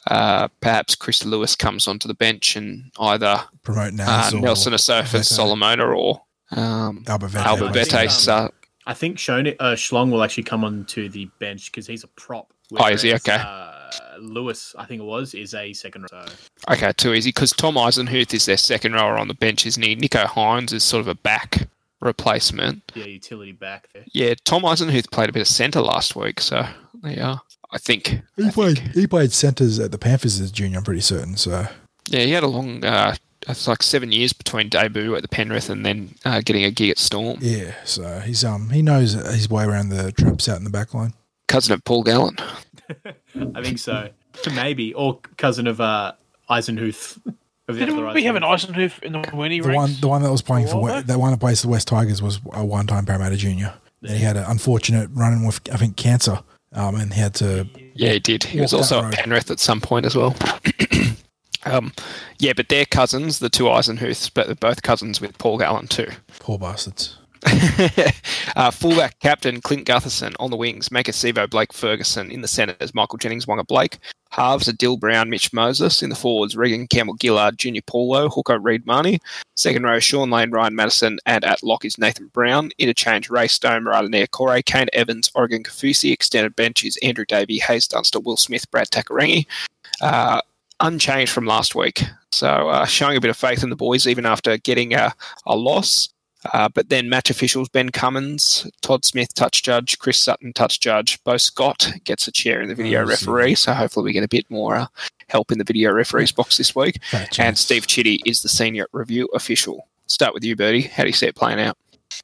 [SPEAKER 1] uh, perhaps Chris Lewis comes onto the bench and either
[SPEAKER 3] Promote
[SPEAKER 1] uh,
[SPEAKER 3] or
[SPEAKER 1] Nelson Asofas,
[SPEAKER 3] Vete.
[SPEAKER 1] Solomona, or um,
[SPEAKER 3] Albert Vete.
[SPEAKER 1] Albert
[SPEAKER 4] Vete.
[SPEAKER 1] Vete start.
[SPEAKER 4] I think Shone, uh, Schlong will actually come onto the bench because he's a prop.
[SPEAKER 1] Oh, is he? Okay.
[SPEAKER 4] Uh, Lewis, I think it was, is a second row.
[SPEAKER 1] Okay, too easy because Tom Eisenhuth is their second rower on the bench, isn't he? Nicho Hynes is sort of a back replacement.
[SPEAKER 4] yeah, utility back there.
[SPEAKER 1] Yeah, Tom Eisenhuth played a bit of centre last week, so yeah, I think.
[SPEAKER 3] He
[SPEAKER 1] I
[SPEAKER 3] played.
[SPEAKER 1] think-
[SPEAKER 3] He played centres at the Panthers as a junior. I'm pretty certain. So
[SPEAKER 1] Yeah, he had a long. Uh, it's like seven years between debut at the Penrith and then uh, getting a gig at Storm.
[SPEAKER 3] yeah, so he's um he knows his way around the traps out in the back line.
[SPEAKER 1] Cousin of Paul Gallen.
[SPEAKER 4] I think so. Maybe. Or cousin of uh, Eisenhuth. Of
[SPEAKER 2] Didn't
[SPEAKER 4] other
[SPEAKER 2] we have an
[SPEAKER 4] Eisenhuth.
[SPEAKER 2] Eisenhuth in the Winnie
[SPEAKER 3] The
[SPEAKER 2] ranks?
[SPEAKER 3] one, the one that was playing for
[SPEAKER 2] while
[SPEAKER 3] We- that one that plays the West Tigers was a one-time Parramatta junior. And he had an unfortunate run-in with I think cancer, um, and he had to.
[SPEAKER 1] Yeah, he did. He was also at. Penrith at some point as well. um, yeah, but they're cousins, the two Eisenhuths, but they're both cousins with Paul Gallen too.
[SPEAKER 3] Poor bastards.
[SPEAKER 1] uh, fullback captain Clint Gutherson on the wings, Maika Sivo, Blake Ferguson in the centres, Michael Jennings, Waqa Blake. Halves are Dill Brown, Mitch Moses. In the forwards, Reagan Campbell Gillard, Junior Paulo, hooker Reed Mahoney. Second row, Shaun Lane, Ryan Matterson, and at lock is Nathan Brown. Interchange, Ray Stone, Radania Corey, Kane Evans, Oregon Kaufusi. Extended bench is Andrew Davey, Haze Dunster, Will Smith, Brad Takairangi. Uh, unchanged from last week. So uh, showing a bit of faith in the boys, even after getting a, a loss. Uh, but then match officials Ben Cummins, Todd Smith, touch judge, Chris Sutton, touch judge. Bo Scott gets a chair in the video
[SPEAKER 3] Oh,
[SPEAKER 1] referee, so hopefully we get a bit more uh, help in the video referees box this week.
[SPEAKER 3] Fat
[SPEAKER 1] And. Steve Chiddy is the senior review official. Start with you, Birdie. How do you see it playing out?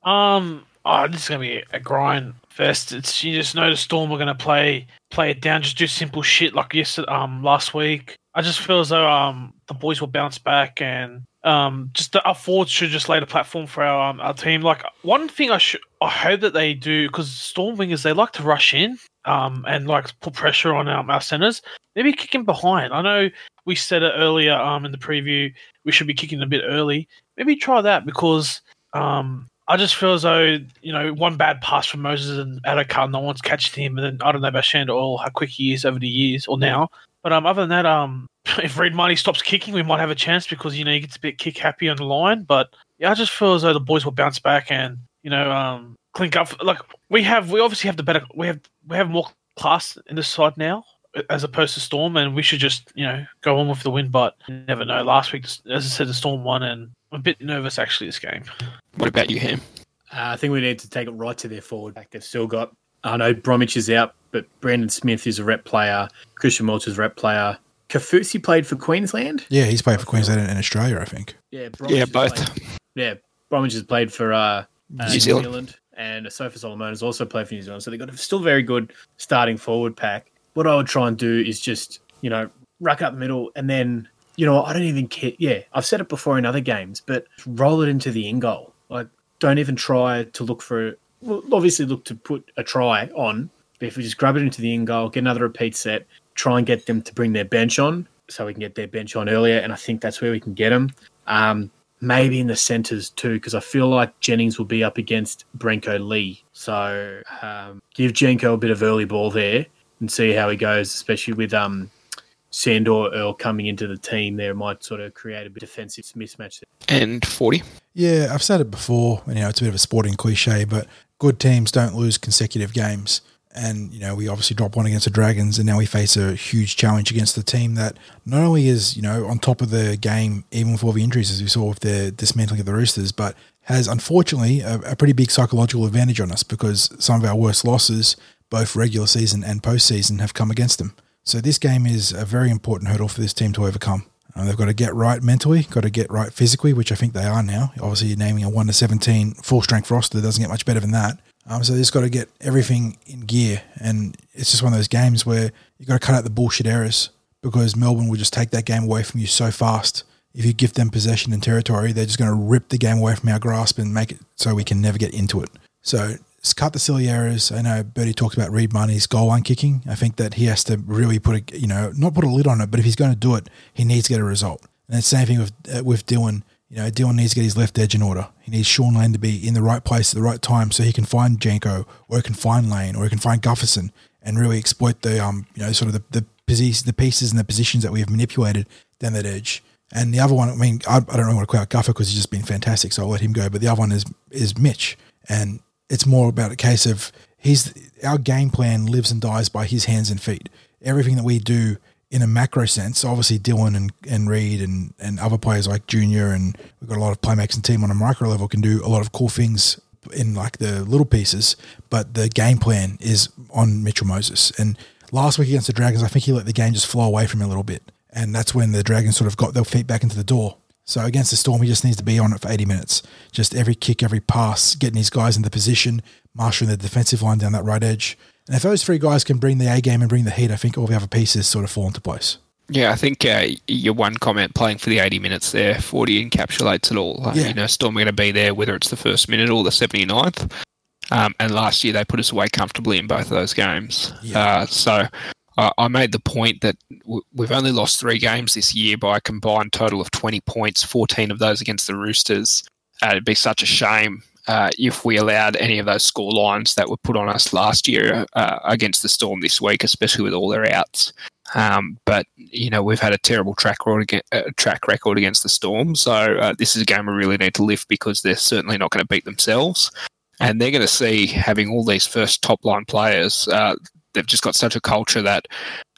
[SPEAKER 2] Um, oh, this is gonna be a grind fest. It's you just know the Storm are gonna play play it down, just do simple shit like yesterday, um, last week. I just feel as though um the boys will bounce back and um just the, our forwards should just lay the platform for our um, our team. Like one thing I should I hope that they do because Storm wingers they like to rush in um and like put pressure on um, our centers. Maybe kicking behind. I know we said it earlier um in the preview we should be kicking a bit early. Maybe try that because um I just feel as though you know one bad pass from Moses and Addo-Carr, no one's catching him, and then I don't know about Shanda or how quick he is over the years or now. But um, other than that, um, if Reed Mahoney stops kicking, we might have a chance because you know he gets a bit kick happy on the line. But yeah, I just feel as though the boys will bounce back and you know um clink up. Like we have, we obviously have the better, we have we have more class in this side now as opposed to Storm, and we should just you know go on with the win. But you never know. Last week, as I said, the Storm won, and I'm a bit nervous actually this game.
[SPEAKER 1] What about you, Ham?
[SPEAKER 4] Uh, I think we need to take it right to their forward back. They've still got, I know Bromwich is out, but Brandon Smith is a rep player. Christian Welch is a rep player. Kaufusi played for Queensland.
[SPEAKER 3] Yeah, he's played for Queensland and Australia, I think.
[SPEAKER 4] Yeah, Bromwich
[SPEAKER 1] Yeah, both.
[SPEAKER 4] played- yeah, Bromwich has played for uh, uh,
[SPEAKER 1] New
[SPEAKER 4] New
[SPEAKER 1] Zealand.
[SPEAKER 4] Zealand. and Sofa Solomon has also played for New Zealand. So they've got a still very good starting forward pack. What I would try and do is just, you know, ruck up middle and then, you know, I don't even care. Yeah, I've said it before in other games, but roll it into the in goal. Like, don't even try to look for, well, obviously look to put a try on, but if we just grab it into the in goal, get another repeat set, try and get them to bring their bench on so we can get their bench on earlier. And I think that's where we can get them. Um, maybe in the centres too, because I feel like Jennings will be up against Brenko Lee. So um, give Jenko a bit of early ball there and see how he goes, especially with um, Sandor Earl coming into the team. There might sort of create a bit of defensive mismatch. There.
[SPEAKER 1] And 40.
[SPEAKER 3] Yeah, I've said it before, and you know, it's a bit of a sporting cliche, but good teams don't lose consecutive games. And, you know, we obviously dropped one against the Dragons, and now we face a huge challenge against the team that not only is, you know, on top of the game, even with all the injuries, as we saw with the dismantling of the Roosters, but has unfortunately a, a pretty big psychological advantage on us because some of our worst losses, both regular season and postseason, have come against them. So this game is a very important hurdle for this team to overcome. Um, they've got to get right mentally, got to get right physically, which I think they are now. Obviously, you're naming a 1 to 17 full strength roster doesn't get much better than that. Um, so they just got to get everything in gear. And it's just one of those games where you got to cut out the bullshit errors because Melbourne will just take that game away from you so fast. If you give them possession and territory, they're just going to rip the game away from our grasp and make it so we can never get into it. So cut the silly errors. I know Birdie talked about Reed Mahoney's goal line kicking. I think that he has to really put a you know not put a lid on it, but if he's going to do it, he needs to get a result. And the same thing with uh, with Dylan. You know, Dylan needs to get his left edge in order. He needs Sean Lane to be in the right place at the right time so he can find Janko or he can find Lane or he can find Gutherson and really exploit the um you know sort of the the, posi- the pieces and the positions that we have manipulated down that edge. And the other one, I mean, I, I don't really want to call out Guffer because he's just been fantastic, so I'll let him go. But the other one is is Mitch, and it's more about a case of he's our game plan lives and dies by his hands and feet. Everything that we do in a macro sense, obviously Dylan and, and Reed and, and other players like Junior and we've got a lot of playmakers and team on a micro level can do a lot of cool things in like the little pieces, but the game plan is on Mitchell Moses. And last week against the Dragons, I think he let the game just flow away from him a little bit. And that's when the Dragons sort of got their feet back into the door. So against the Storm, he just needs to be on it for 80 minutes. Just every kick, every pass, getting his guys in the position, marshalling the defensive line down that right edge. And if those three guys can bring the A game and bring the heat, I think all the other pieces sort of fall into place.
[SPEAKER 1] Yeah, I think uh, your one comment playing for the 80 minutes there, 40 encapsulates it all.
[SPEAKER 3] Yeah.
[SPEAKER 1] You know, Storm are going to be there whether it's the first minute or the 79th. Um, and last year they put us away comfortably in both of those games.
[SPEAKER 3] Yeah.
[SPEAKER 1] Uh, so uh, I made the point that w- we've only lost three games this year by a combined total of 20 points, 14 of those against the Roosters. Uh, it'd be such a shame uh, if we allowed any of those score lines that were put on us last year uh, against the Storm this week, especially with all their outs. Um, but you know we've had a terrible track record, uh, track record against the Storm, so uh, this is a game we really need to lift because they're certainly not going to beat themselves, and they're going to see having all these first top line players. Uh, they've just got such a culture that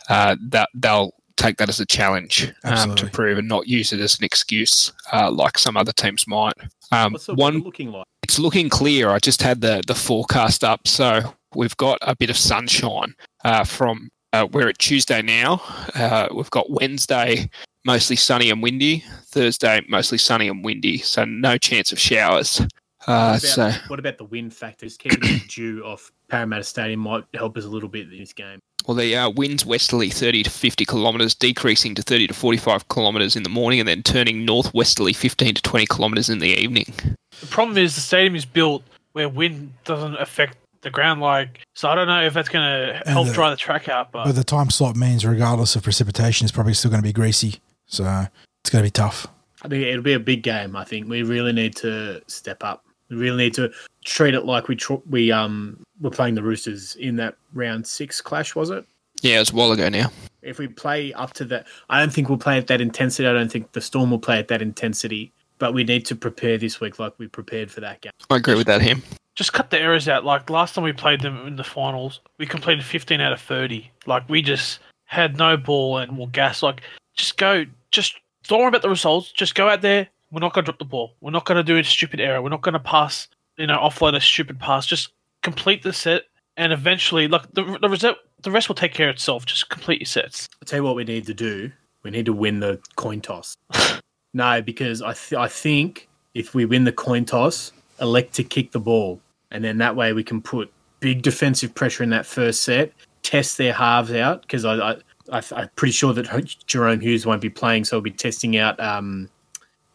[SPEAKER 1] uh, that they'll take that as a challenge um, to
[SPEAKER 3] Absolutely.
[SPEAKER 1] prove and not use it as an excuse uh, like some other teams might. Um,
[SPEAKER 4] What's the
[SPEAKER 1] one
[SPEAKER 4] looking like?
[SPEAKER 1] it's looking clear. I just had the the forecast up, so we've got a bit of sunshine uh, from uh, we're at Tuesday now. Uh, we've got Wednesday mostly sunny and windy. Thursday mostly sunny and windy, so no chance of showers. Uh,
[SPEAKER 4] What about,
[SPEAKER 1] so
[SPEAKER 4] what about the wind factor? factors? Keeping it due off Parramatta Stadium might help us a little bit in this game.
[SPEAKER 1] Well, the uh, winds westerly 30 to 50 kilometres, decreasing to 30 to 45 kilometres in the morning, and then turning northwesterly 15 to 20 kilometres in the evening.
[SPEAKER 2] The problem is the stadium is built where wind doesn't affect the ground like so I don't know if that's gonna help
[SPEAKER 3] the-
[SPEAKER 2] dry the track out, but
[SPEAKER 3] But the time slot means, regardless of precipitation, it's probably still going to be greasy. So it's going to be tough.
[SPEAKER 4] I think it'll be a big game. I think we really need to step up. We really need to treat it like we tr- we um were playing the Roosters in that round six clash. Was it?
[SPEAKER 1] Yeah, it was a while ago now.
[SPEAKER 4] If we play up to that, I don't think we'll play at that intensity. I don't think the Storm will play at that intensity. But we need to prepare this week like we prepared for that game.
[SPEAKER 1] I agree with that, him.
[SPEAKER 2] just cut the errors out. Like last time we played them in the finals, we completed 15 out of 30. Like we just had no ball and more gas. Like just go, just don't worry about the results. Just go out there. We're not going to drop the ball. We're not going to do a stupid error. We're not going to pass, you know, offload a stupid pass. Just complete the set and eventually, like the the result, the rest will take care of itself. Just complete your sets.
[SPEAKER 4] I'll tell you what we need to do. We need to win the coin toss. no, because I th- I think if we win the coin toss, elect to kick the ball, and then that way we can put big defensive pressure in that first set, test their halves out. Because I, I, I I'm pretty sure that Jahrome Hughes won't be playing, so we'll be testing out um,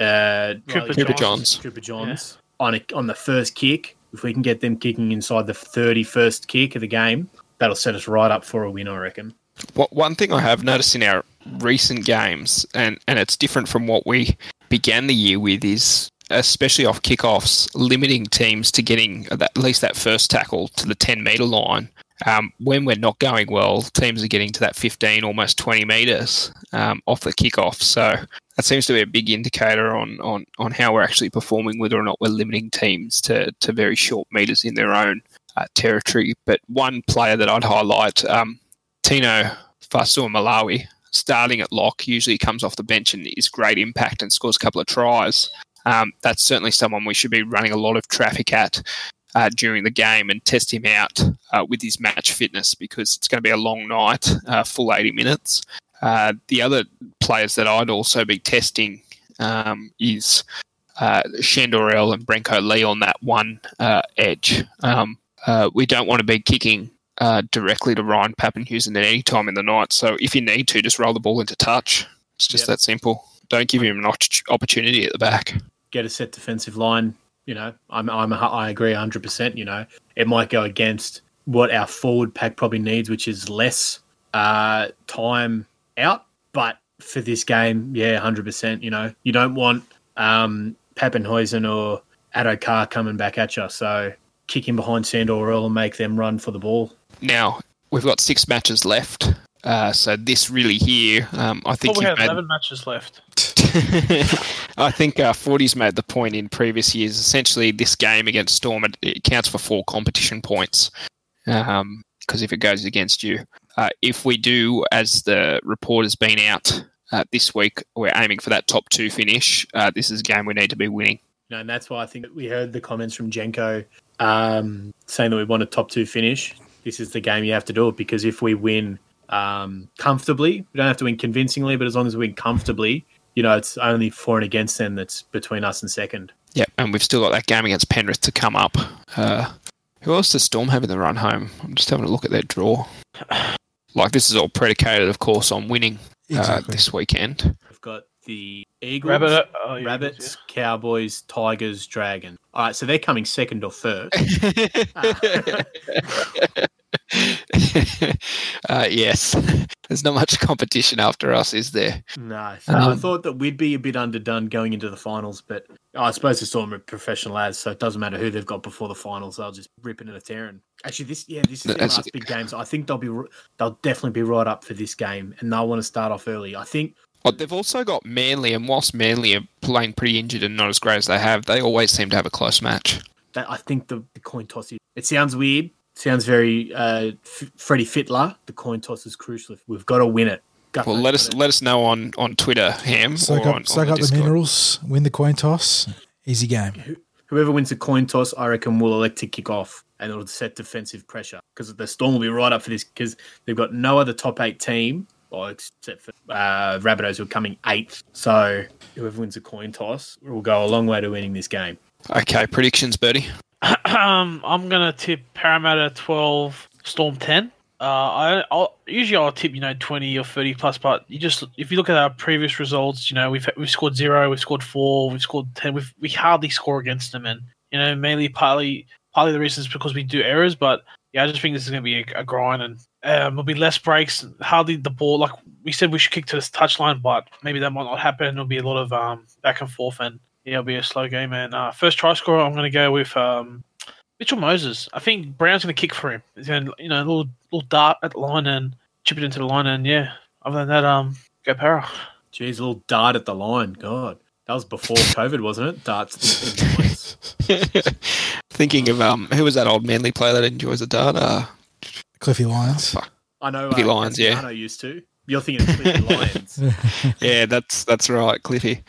[SPEAKER 4] uh,
[SPEAKER 2] Cooper
[SPEAKER 1] Cooper
[SPEAKER 2] Johns.
[SPEAKER 1] Johns.
[SPEAKER 4] Cooper Johns on a, on the first kick. If we can get them kicking inside the 31st kick of the game, that'll set us right up for a win, I reckon.
[SPEAKER 1] What, one thing I have noticed in our recent games, and, and it's different from what we began the year with, is especially off kickoffs, limiting teams to getting that, at least that first tackle to the 10 metre line. Um, when we're not going well, teams are getting to that 15, almost 20 metres um, off the kickoff. So that seems to be a big indicator on, on, on how we're actually performing, whether or not we're limiting teams to, to very short metres in their own uh, territory. But one player that I'd highlight, um, Tino Fa'asuamaleaui, starting at lock, usually comes off the bench and is great impact and scores a couple of tries. Um, that's certainly someone we should be running a lot of traffic at uh, during the game and test him out uh, with his match fitness because it's going to be a long night, uh, full 80 minutes. Uh, the other players that I'd also be testing um, is uh, Sandor Earl and Brenko Lee on that one uh, edge. Um, uh, we don't want to be kicking uh, directly to Ryan Papenhuyzen at any time in the night. So if you need to, just roll the ball into touch. It's just
[SPEAKER 4] Yep.
[SPEAKER 1] that simple. Don't give him an opportunity at the back.
[SPEAKER 4] Get a set defensive line, You know, I'm, I'm I agree 100. percent You know, it might go against what our forward pack probably needs, which is less uh, time out. But for this game, yeah, 100. percent You know, you don't want um, Papenhuyzen or Addo-Carr coming back at you. So kick him behind Sandor and make them run for the ball.
[SPEAKER 1] Now we've got six matches left. Uh, so this really here, um, I think
[SPEAKER 2] Thought we
[SPEAKER 1] you've
[SPEAKER 2] had
[SPEAKER 1] made-
[SPEAKER 2] 11 matches left.
[SPEAKER 1] I think uh, Forty's made the point in previous years. Essentially, this game against Storm it, it counts for four competition points. Because if it goes against you, uh, if we do, as the report has been out uh, this week, we're aiming for that top two finish. Uh, this is a game we need to be winning.
[SPEAKER 4] You know, and that's why I think we heard the comments from Jenko um, saying that we want a top two finish. This is the game you have to do it because if we win um, comfortably, we don't have to win convincingly, but as long as we win comfortably, you know, it's only for and against them that's between us and second.
[SPEAKER 1] Yeah, and we've still got that game against Penrith to come up. Uh, who else does Storm have in the run home? I'm just having a look at their draw. Like this is all predicated, of course, on winning uh,
[SPEAKER 3] Exactly.
[SPEAKER 1] this weekend.
[SPEAKER 4] We've got the Eagles,
[SPEAKER 2] Rabbit, oh, yeah,
[SPEAKER 4] Rabbits, Cowboys, Tigers, Dragon. All right, so they're coming second or first.
[SPEAKER 1] uh, yes, there's not much competition after us, is there?
[SPEAKER 4] No, so I
[SPEAKER 1] Um,
[SPEAKER 4] thought that we'd be a bit underdone going into the finals, but I suppose the Storm are professional as, so it doesn't matter who they've got before the finals. They'll just rip it and a tearing. Actually, this yeah, this is
[SPEAKER 1] the
[SPEAKER 4] last big game, so I think they'll be they'll definitely be right up for this game, and they'll want to start off early. I think
[SPEAKER 1] But they've also got Manly, and whilst Manly are playing pretty injured and not as great as they have, they always seem to have a close match.
[SPEAKER 4] that I think the, the coin toss. Is, it sounds weird, sounds very uh, F- Freddie Fittler. The coin toss is crucial. We've got to win it. Got-
[SPEAKER 1] Well, let us
[SPEAKER 4] got to-
[SPEAKER 1] let us know on, on Twitter, Ham,
[SPEAKER 3] Soak up,
[SPEAKER 1] on,
[SPEAKER 3] soak
[SPEAKER 1] on the
[SPEAKER 3] up the
[SPEAKER 1] Discord.
[SPEAKER 3] minerals, win the coin toss. Easy game.
[SPEAKER 4] whoever wins the coin toss, I reckon, will elect to kick off and it'll set defensive pressure because the Storm will be right up for this because they've got no other top eight team, or except for uh, Rabbitohs who are coming eighth. So whoever wins the coin toss will go a long way to winning this game.
[SPEAKER 1] Okay, predictions, Birdie.
[SPEAKER 2] um, I'm gonna tip Parramatta 12, Storm 10. Uh, I I'll, usually I'll tip you know 20 or 30 plus, but you just if you look at our previous results, you know we've we've scored zero, we've scored four, we've scored 10. We've we hardly score against them, and you know mainly partly partly the reason is because we do errors, but yeah, I just think this is gonna be a, a grind, and um, there'll be less breaks, hardly the ball. Like we said, we should kick to this touchline, but maybe that might not happen. There'll be a lot of um back and forth, and yeah, it'll be a slow game. And uh, first try scorer, I'm going to go with um, Mitchell Moses. I think Brown's going to kick for him. He's going to, you know, a little little dart at the line and chip it into the line. And yeah, other than that, um, go Para.
[SPEAKER 4] Jeez, a little dart at the line. God, that was before COVID, wasn't it? Darts. in- in.
[SPEAKER 1] Thinking of um, who was that old Manly player that enjoys a dart? Uh,
[SPEAKER 3] Cliffy Lyons.
[SPEAKER 1] fuck.
[SPEAKER 4] I know.
[SPEAKER 1] Cliffy
[SPEAKER 4] uh,
[SPEAKER 1] Lyons, yeah.
[SPEAKER 4] Cassiano used to. You're thinking of Cliffy Lyons.
[SPEAKER 1] Yeah, that's that's right, Cliffy.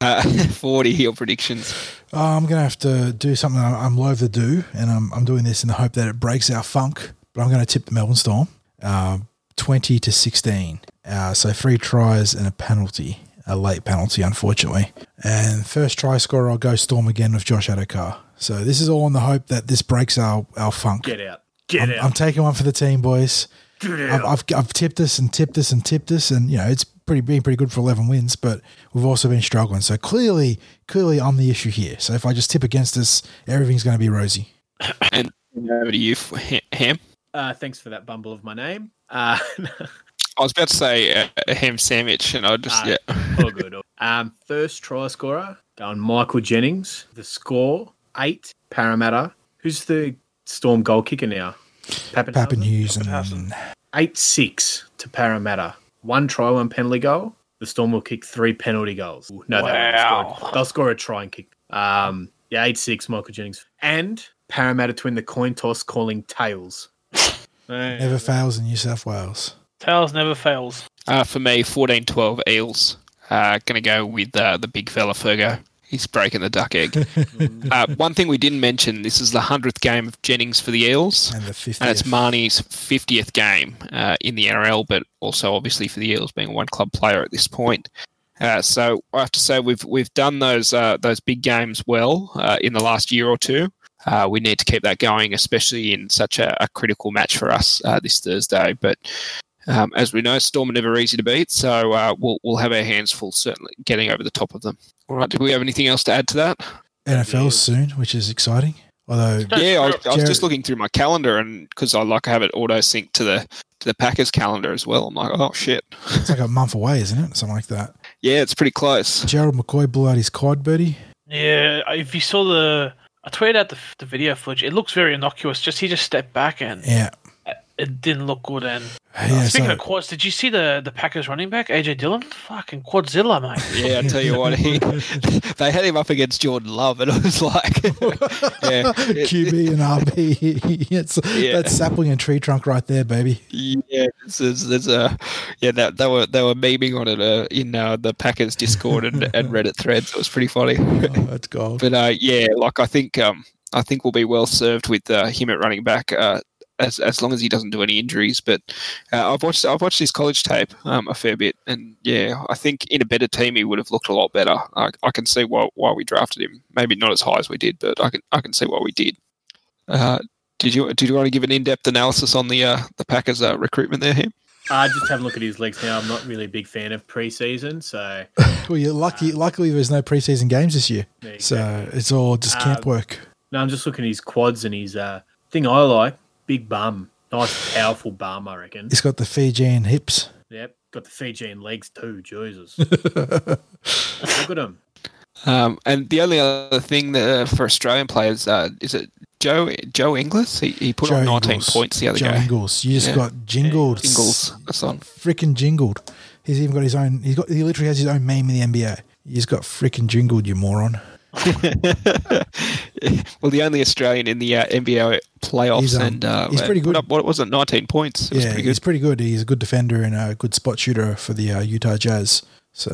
[SPEAKER 1] Uh, Forty your predictions.
[SPEAKER 3] Oh, I'm going to have to do something that I'm loath to do, and I'm, I'm doing this in the hope that it breaks our funk. But I'm going to tip the Melbourne Storm, uh, 20 to 16. Uh, so three tries and a penalty, a late penalty, unfortunately. And first try scorer, I'll go Storm again with Josh Addo-Carr. So this is all in the hope that this breaks our, our funk.
[SPEAKER 4] Get out. Get
[SPEAKER 3] I'm,
[SPEAKER 4] out.
[SPEAKER 3] I'm taking one for the team, boys. I've. I've, I've tipped this and tipped this and tipped this, and you know it's pretty been pretty good for eleven wins, but we've also been struggling. So clearly, clearly, I'm the issue here. So if I just tip against us, everything's going to be rosy.
[SPEAKER 1] And over to you, Ha- Ham.
[SPEAKER 4] Uh, thanks for that bumble of my name. Uh,
[SPEAKER 1] I was about to say a, a ham sandwich, and I just
[SPEAKER 4] Ah.
[SPEAKER 1] yeah.
[SPEAKER 4] all good. Um, first try scorer going Michael Jennings. The score eight Parramatta. Who's the Storm goal kicker now?
[SPEAKER 3] Papenhuyzen? Hughes and
[SPEAKER 2] Papenhuyzen.
[SPEAKER 4] Eight six to Parramatta. One try, one penalty goal. The Storm will kick three penalty goals. Ooh, No, they won't score. They'll score a try and kick. Um, yeah, eight six. Michael Jennings and Parramatta to win the coin toss, calling tails.
[SPEAKER 3] Never fails in New South Wales.
[SPEAKER 2] Tails never fails.
[SPEAKER 1] Uh, for me, 14-12 Eels. Uh, going to go with uh, the big fella Fergo. He's breaking the duck egg. uh, one thing we didn't mention: this is the hundredth game of Jennings for the Eels.
[SPEAKER 3] And the 50th.
[SPEAKER 1] And it's Mahoney's 50th game uh, in the NRL, but also obviously for the Eels being a one club player at this point. Uh, so I have to say we've we've done those uh, those big games well uh, in the last year or two. Uh, we need to keep that going, especially in such a, a critical match for us uh, this Thursday. But um, as we know, Storm are never easy to beat, so uh, we'll we'll have our hands full certainly getting over the top of them. All right, do we have anything else to add to that?
[SPEAKER 3] NFL soon, which is exciting. Although
[SPEAKER 1] Yeah, I was, I was
[SPEAKER 3] Jared-
[SPEAKER 1] just looking through my calendar, and because I like to have it auto sync to the to the Packers calendar as well. I'm like, oh shit,
[SPEAKER 3] it's like a month away, isn't it? Something like that.
[SPEAKER 1] yeah, it's pretty close.
[SPEAKER 3] Gerald McCoy blew out his quad, Birdie.
[SPEAKER 2] Yeah, if you saw the, I tweeted out the, the video footage. It looks very innocuous. Just he just stepped back and
[SPEAKER 3] Yeah.
[SPEAKER 2] It didn't look good. And
[SPEAKER 3] Yeah,
[SPEAKER 2] speaking
[SPEAKER 3] so-
[SPEAKER 2] of quads, did you see the the Packers running back AJ Dillon? Fucking quadzilla, mate.
[SPEAKER 1] Yeah, I tell you what, he, they had him up against Jordan Love, and it was like, yeah, it-
[SPEAKER 3] QB and RB. it's
[SPEAKER 1] Yeah.
[SPEAKER 3] that's sapling and tree trunk right there, baby.
[SPEAKER 1] Yeah, there's, there's, there's a yeah that they were they were memeing on it uh, in uh, the Packers Discord and, and Reddit threads. It was pretty funny.
[SPEAKER 3] Oh, that's gold.
[SPEAKER 1] but uh, yeah, like I think um, I think we'll be well served with uh, him at running back. Uh, as, as long as he doesn't do any injuries, but uh, I've watched I've watched his college tape um, a fair bit, and yeah, I think in a better team he would have looked a lot better. I, I can see why why we drafted him. Maybe not as high as we did, but I can I can see why we did. Uh, did you did you want to give an in depth analysis on the uh, the Packers uh, recruitment there, him?
[SPEAKER 4] Uh, just have a look at his legs now. I'm not really a big fan of preseason, so
[SPEAKER 3] Well, you're lucky. Luckily, there's no preseason games this year, so
[SPEAKER 4] go.
[SPEAKER 3] it's all just camp
[SPEAKER 4] Um,
[SPEAKER 3] work.
[SPEAKER 4] no, I'm just looking at his quads and his uh, thing I like. Big bum, nice powerful bum. I reckon.
[SPEAKER 3] He's got the Fijian hips.
[SPEAKER 4] Yep, got the Fijian legs too. Jesus, look at him.
[SPEAKER 1] Um, and the only other thing that, uh, for Australian players uh, is it Joe Joe Ingles? He, he put
[SPEAKER 3] Joe
[SPEAKER 1] on 19
[SPEAKER 3] Ingles.
[SPEAKER 1] points the other day.
[SPEAKER 3] Joe
[SPEAKER 1] game.
[SPEAKER 3] Ingles. You just
[SPEAKER 1] Yeah.
[SPEAKER 3] got jingled.
[SPEAKER 1] Ingles, that's on.
[SPEAKER 3] Freaking jingled. He's even got his own. He's got. He literally has his own meme in the NBA. He's got freaking jingled, you moron.
[SPEAKER 1] well, the only Australian in the uh, NBA playoffs,
[SPEAKER 3] He's, um,
[SPEAKER 1] and uh,
[SPEAKER 3] he's pretty good.
[SPEAKER 1] Up, what was it? 19 points. It was
[SPEAKER 3] yeah,
[SPEAKER 1] pretty
[SPEAKER 3] he's
[SPEAKER 1] good.
[SPEAKER 3] pretty good. He's a good defender and a good spot shooter for the uh, Utah Jazz. So,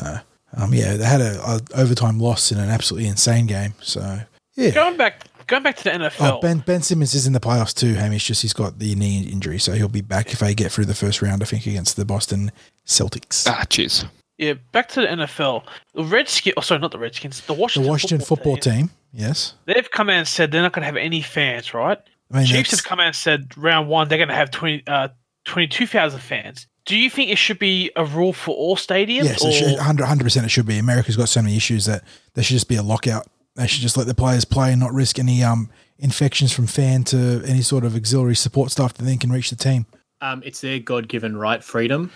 [SPEAKER 3] um, yeah, they had a, a overtime loss in an absolutely insane game. So, yeah.
[SPEAKER 2] Going back, going back to the NFL.
[SPEAKER 3] Oh, Ben Ben Simmons is in the playoffs too, Hamish. Just he's got the knee injury, so he'll be back if they get through the first round. I think against the Boston Celtics.
[SPEAKER 1] Ah, cheers.
[SPEAKER 2] Yeah, back to the NFL. The Redskins. Oh, sorry, not the Redskins. The
[SPEAKER 3] the
[SPEAKER 2] Washington,
[SPEAKER 3] Washington football, team. Yes,
[SPEAKER 2] They've come out and said they're not going to have any fans, right?
[SPEAKER 3] I mean
[SPEAKER 2] Chiefs
[SPEAKER 3] that's-
[SPEAKER 2] have come out and said round one they're going to have 20, uh, 22,000 fans. Do you think it should be a rule for all stadiums?
[SPEAKER 3] Yes,
[SPEAKER 2] or,
[SPEAKER 3] should, 100 percent. It should be. America's got so many issues that there should just be a lockout. They should just let the players play and not risk any um infections from fan to any sort of auxiliary support staff that then can reach the team.
[SPEAKER 4] Um, it's their God-given right, freedom,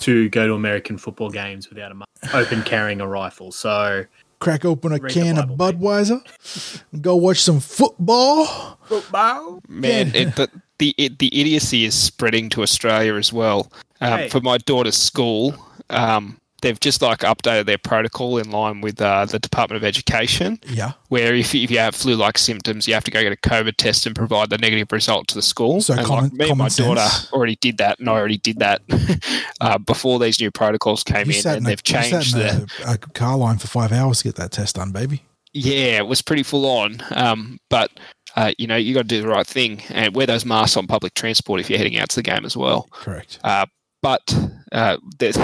[SPEAKER 4] to go to American football games without a mu- open carrying a rifle. So
[SPEAKER 3] Crack open a
[SPEAKER 4] Read
[SPEAKER 3] can of
[SPEAKER 4] Bible, mate.
[SPEAKER 3] Budweiser, and go watch some football.
[SPEAKER 1] Football,
[SPEAKER 3] man,
[SPEAKER 1] it, the, the, it, the idiocy is spreading to Australia as well. Um,
[SPEAKER 4] Hey.
[SPEAKER 1] For my daughter's school, um, they've just like updated their protocol in line with uh, the Department of Education.
[SPEAKER 3] Yeah.
[SPEAKER 1] where if, if you have flu-like symptoms, you have to go get a COVID test and provide the negative result to the school.
[SPEAKER 3] So
[SPEAKER 1] and
[SPEAKER 3] common-
[SPEAKER 1] like me and my
[SPEAKER 3] common
[SPEAKER 1] daughter already did that, and I already did that uh, before these new protocols came
[SPEAKER 3] You
[SPEAKER 1] in, and
[SPEAKER 3] in,
[SPEAKER 1] they've
[SPEAKER 3] you sat
[SPEAKER 1] changed
[SPEAKER 3] in
[SPEAKER 1] the.
[SPEAKER 3] a, a car line for five hours to get that test done, baby.
[SPEAKER 1] Yeah, it was pretty full on, um, but. Uh, you know, you got to do the right thing and wear those masks on public transport if you're heading out to the game as well.
[SPEAKER 3] Correct.
[SPEAKER 1] Uh, but uh, there's,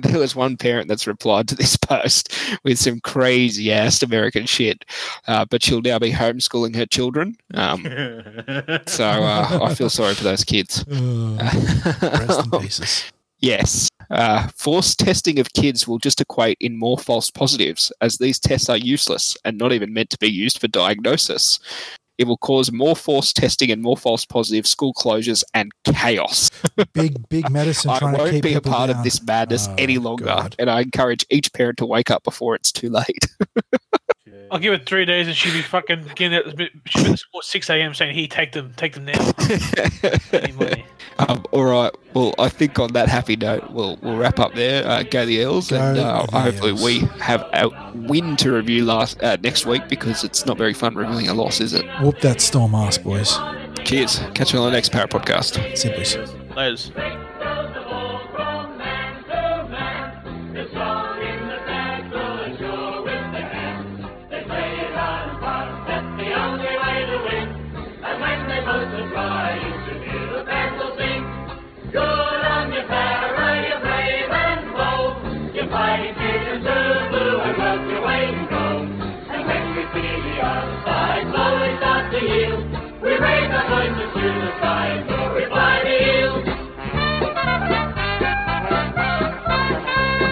[SPEAKER 1] there was one parent that's replied to this post with some crazy ass American shit. Uh, but she'll now be homeschooling her children. Um, so uh, I feel sorry for those kids.
[SPEAKER 3] Uh, rest in pieces.
[SPEAKER 1] yes. Uh, forced testing of kids will just equate in more false positives, as these tests are useless and not even meant to be used for diagnosis. It will cause more forced testing and more false positives, school closures, and chaos.
[SPEAKER 3] Big, big medicine
[SPEAKER 1] I won't
[SPEAKER 3] keep
[SPEAKER 1] be a part
[SPEAKER 3] down.
[SPEAKER 1] of this madness
[SPEAKER 3] Oh,
[SPEAKER 1] any longer,
[SPEAKER 3] God.
[SPEAKER 1] and I encourage each parent to wake up before it's too late.
[SPEAKER 2] I'll give it three days and she'll be fucking getting out. She'll be at the school at 6 a.m. saying, hey, take them, take them now.
[SPEAKER 1] Um, all right. Well, I think on that happy note, we'll we'll wrap up there. Uh, go the Eels,
[SPEAKER 3] Go
[SPEAKER 1] and uh,
[SPEAKER 3] the
[SPEAKER 1] hopefully
[SPEAKER 3] Eels.
[SPEAKER 1] we have a win to review last uh, next week because it's not very fun reviewing a loss, is it?
[SPEAKER 3] Whoop that storm ass, boys.
[SPEAKER 1] Cheers. Catch you on the next Power podcast.
[SPEAKER 3] See you, boys.
[SPEAKER 2] Layers.
[SPEAKER 5] suicide.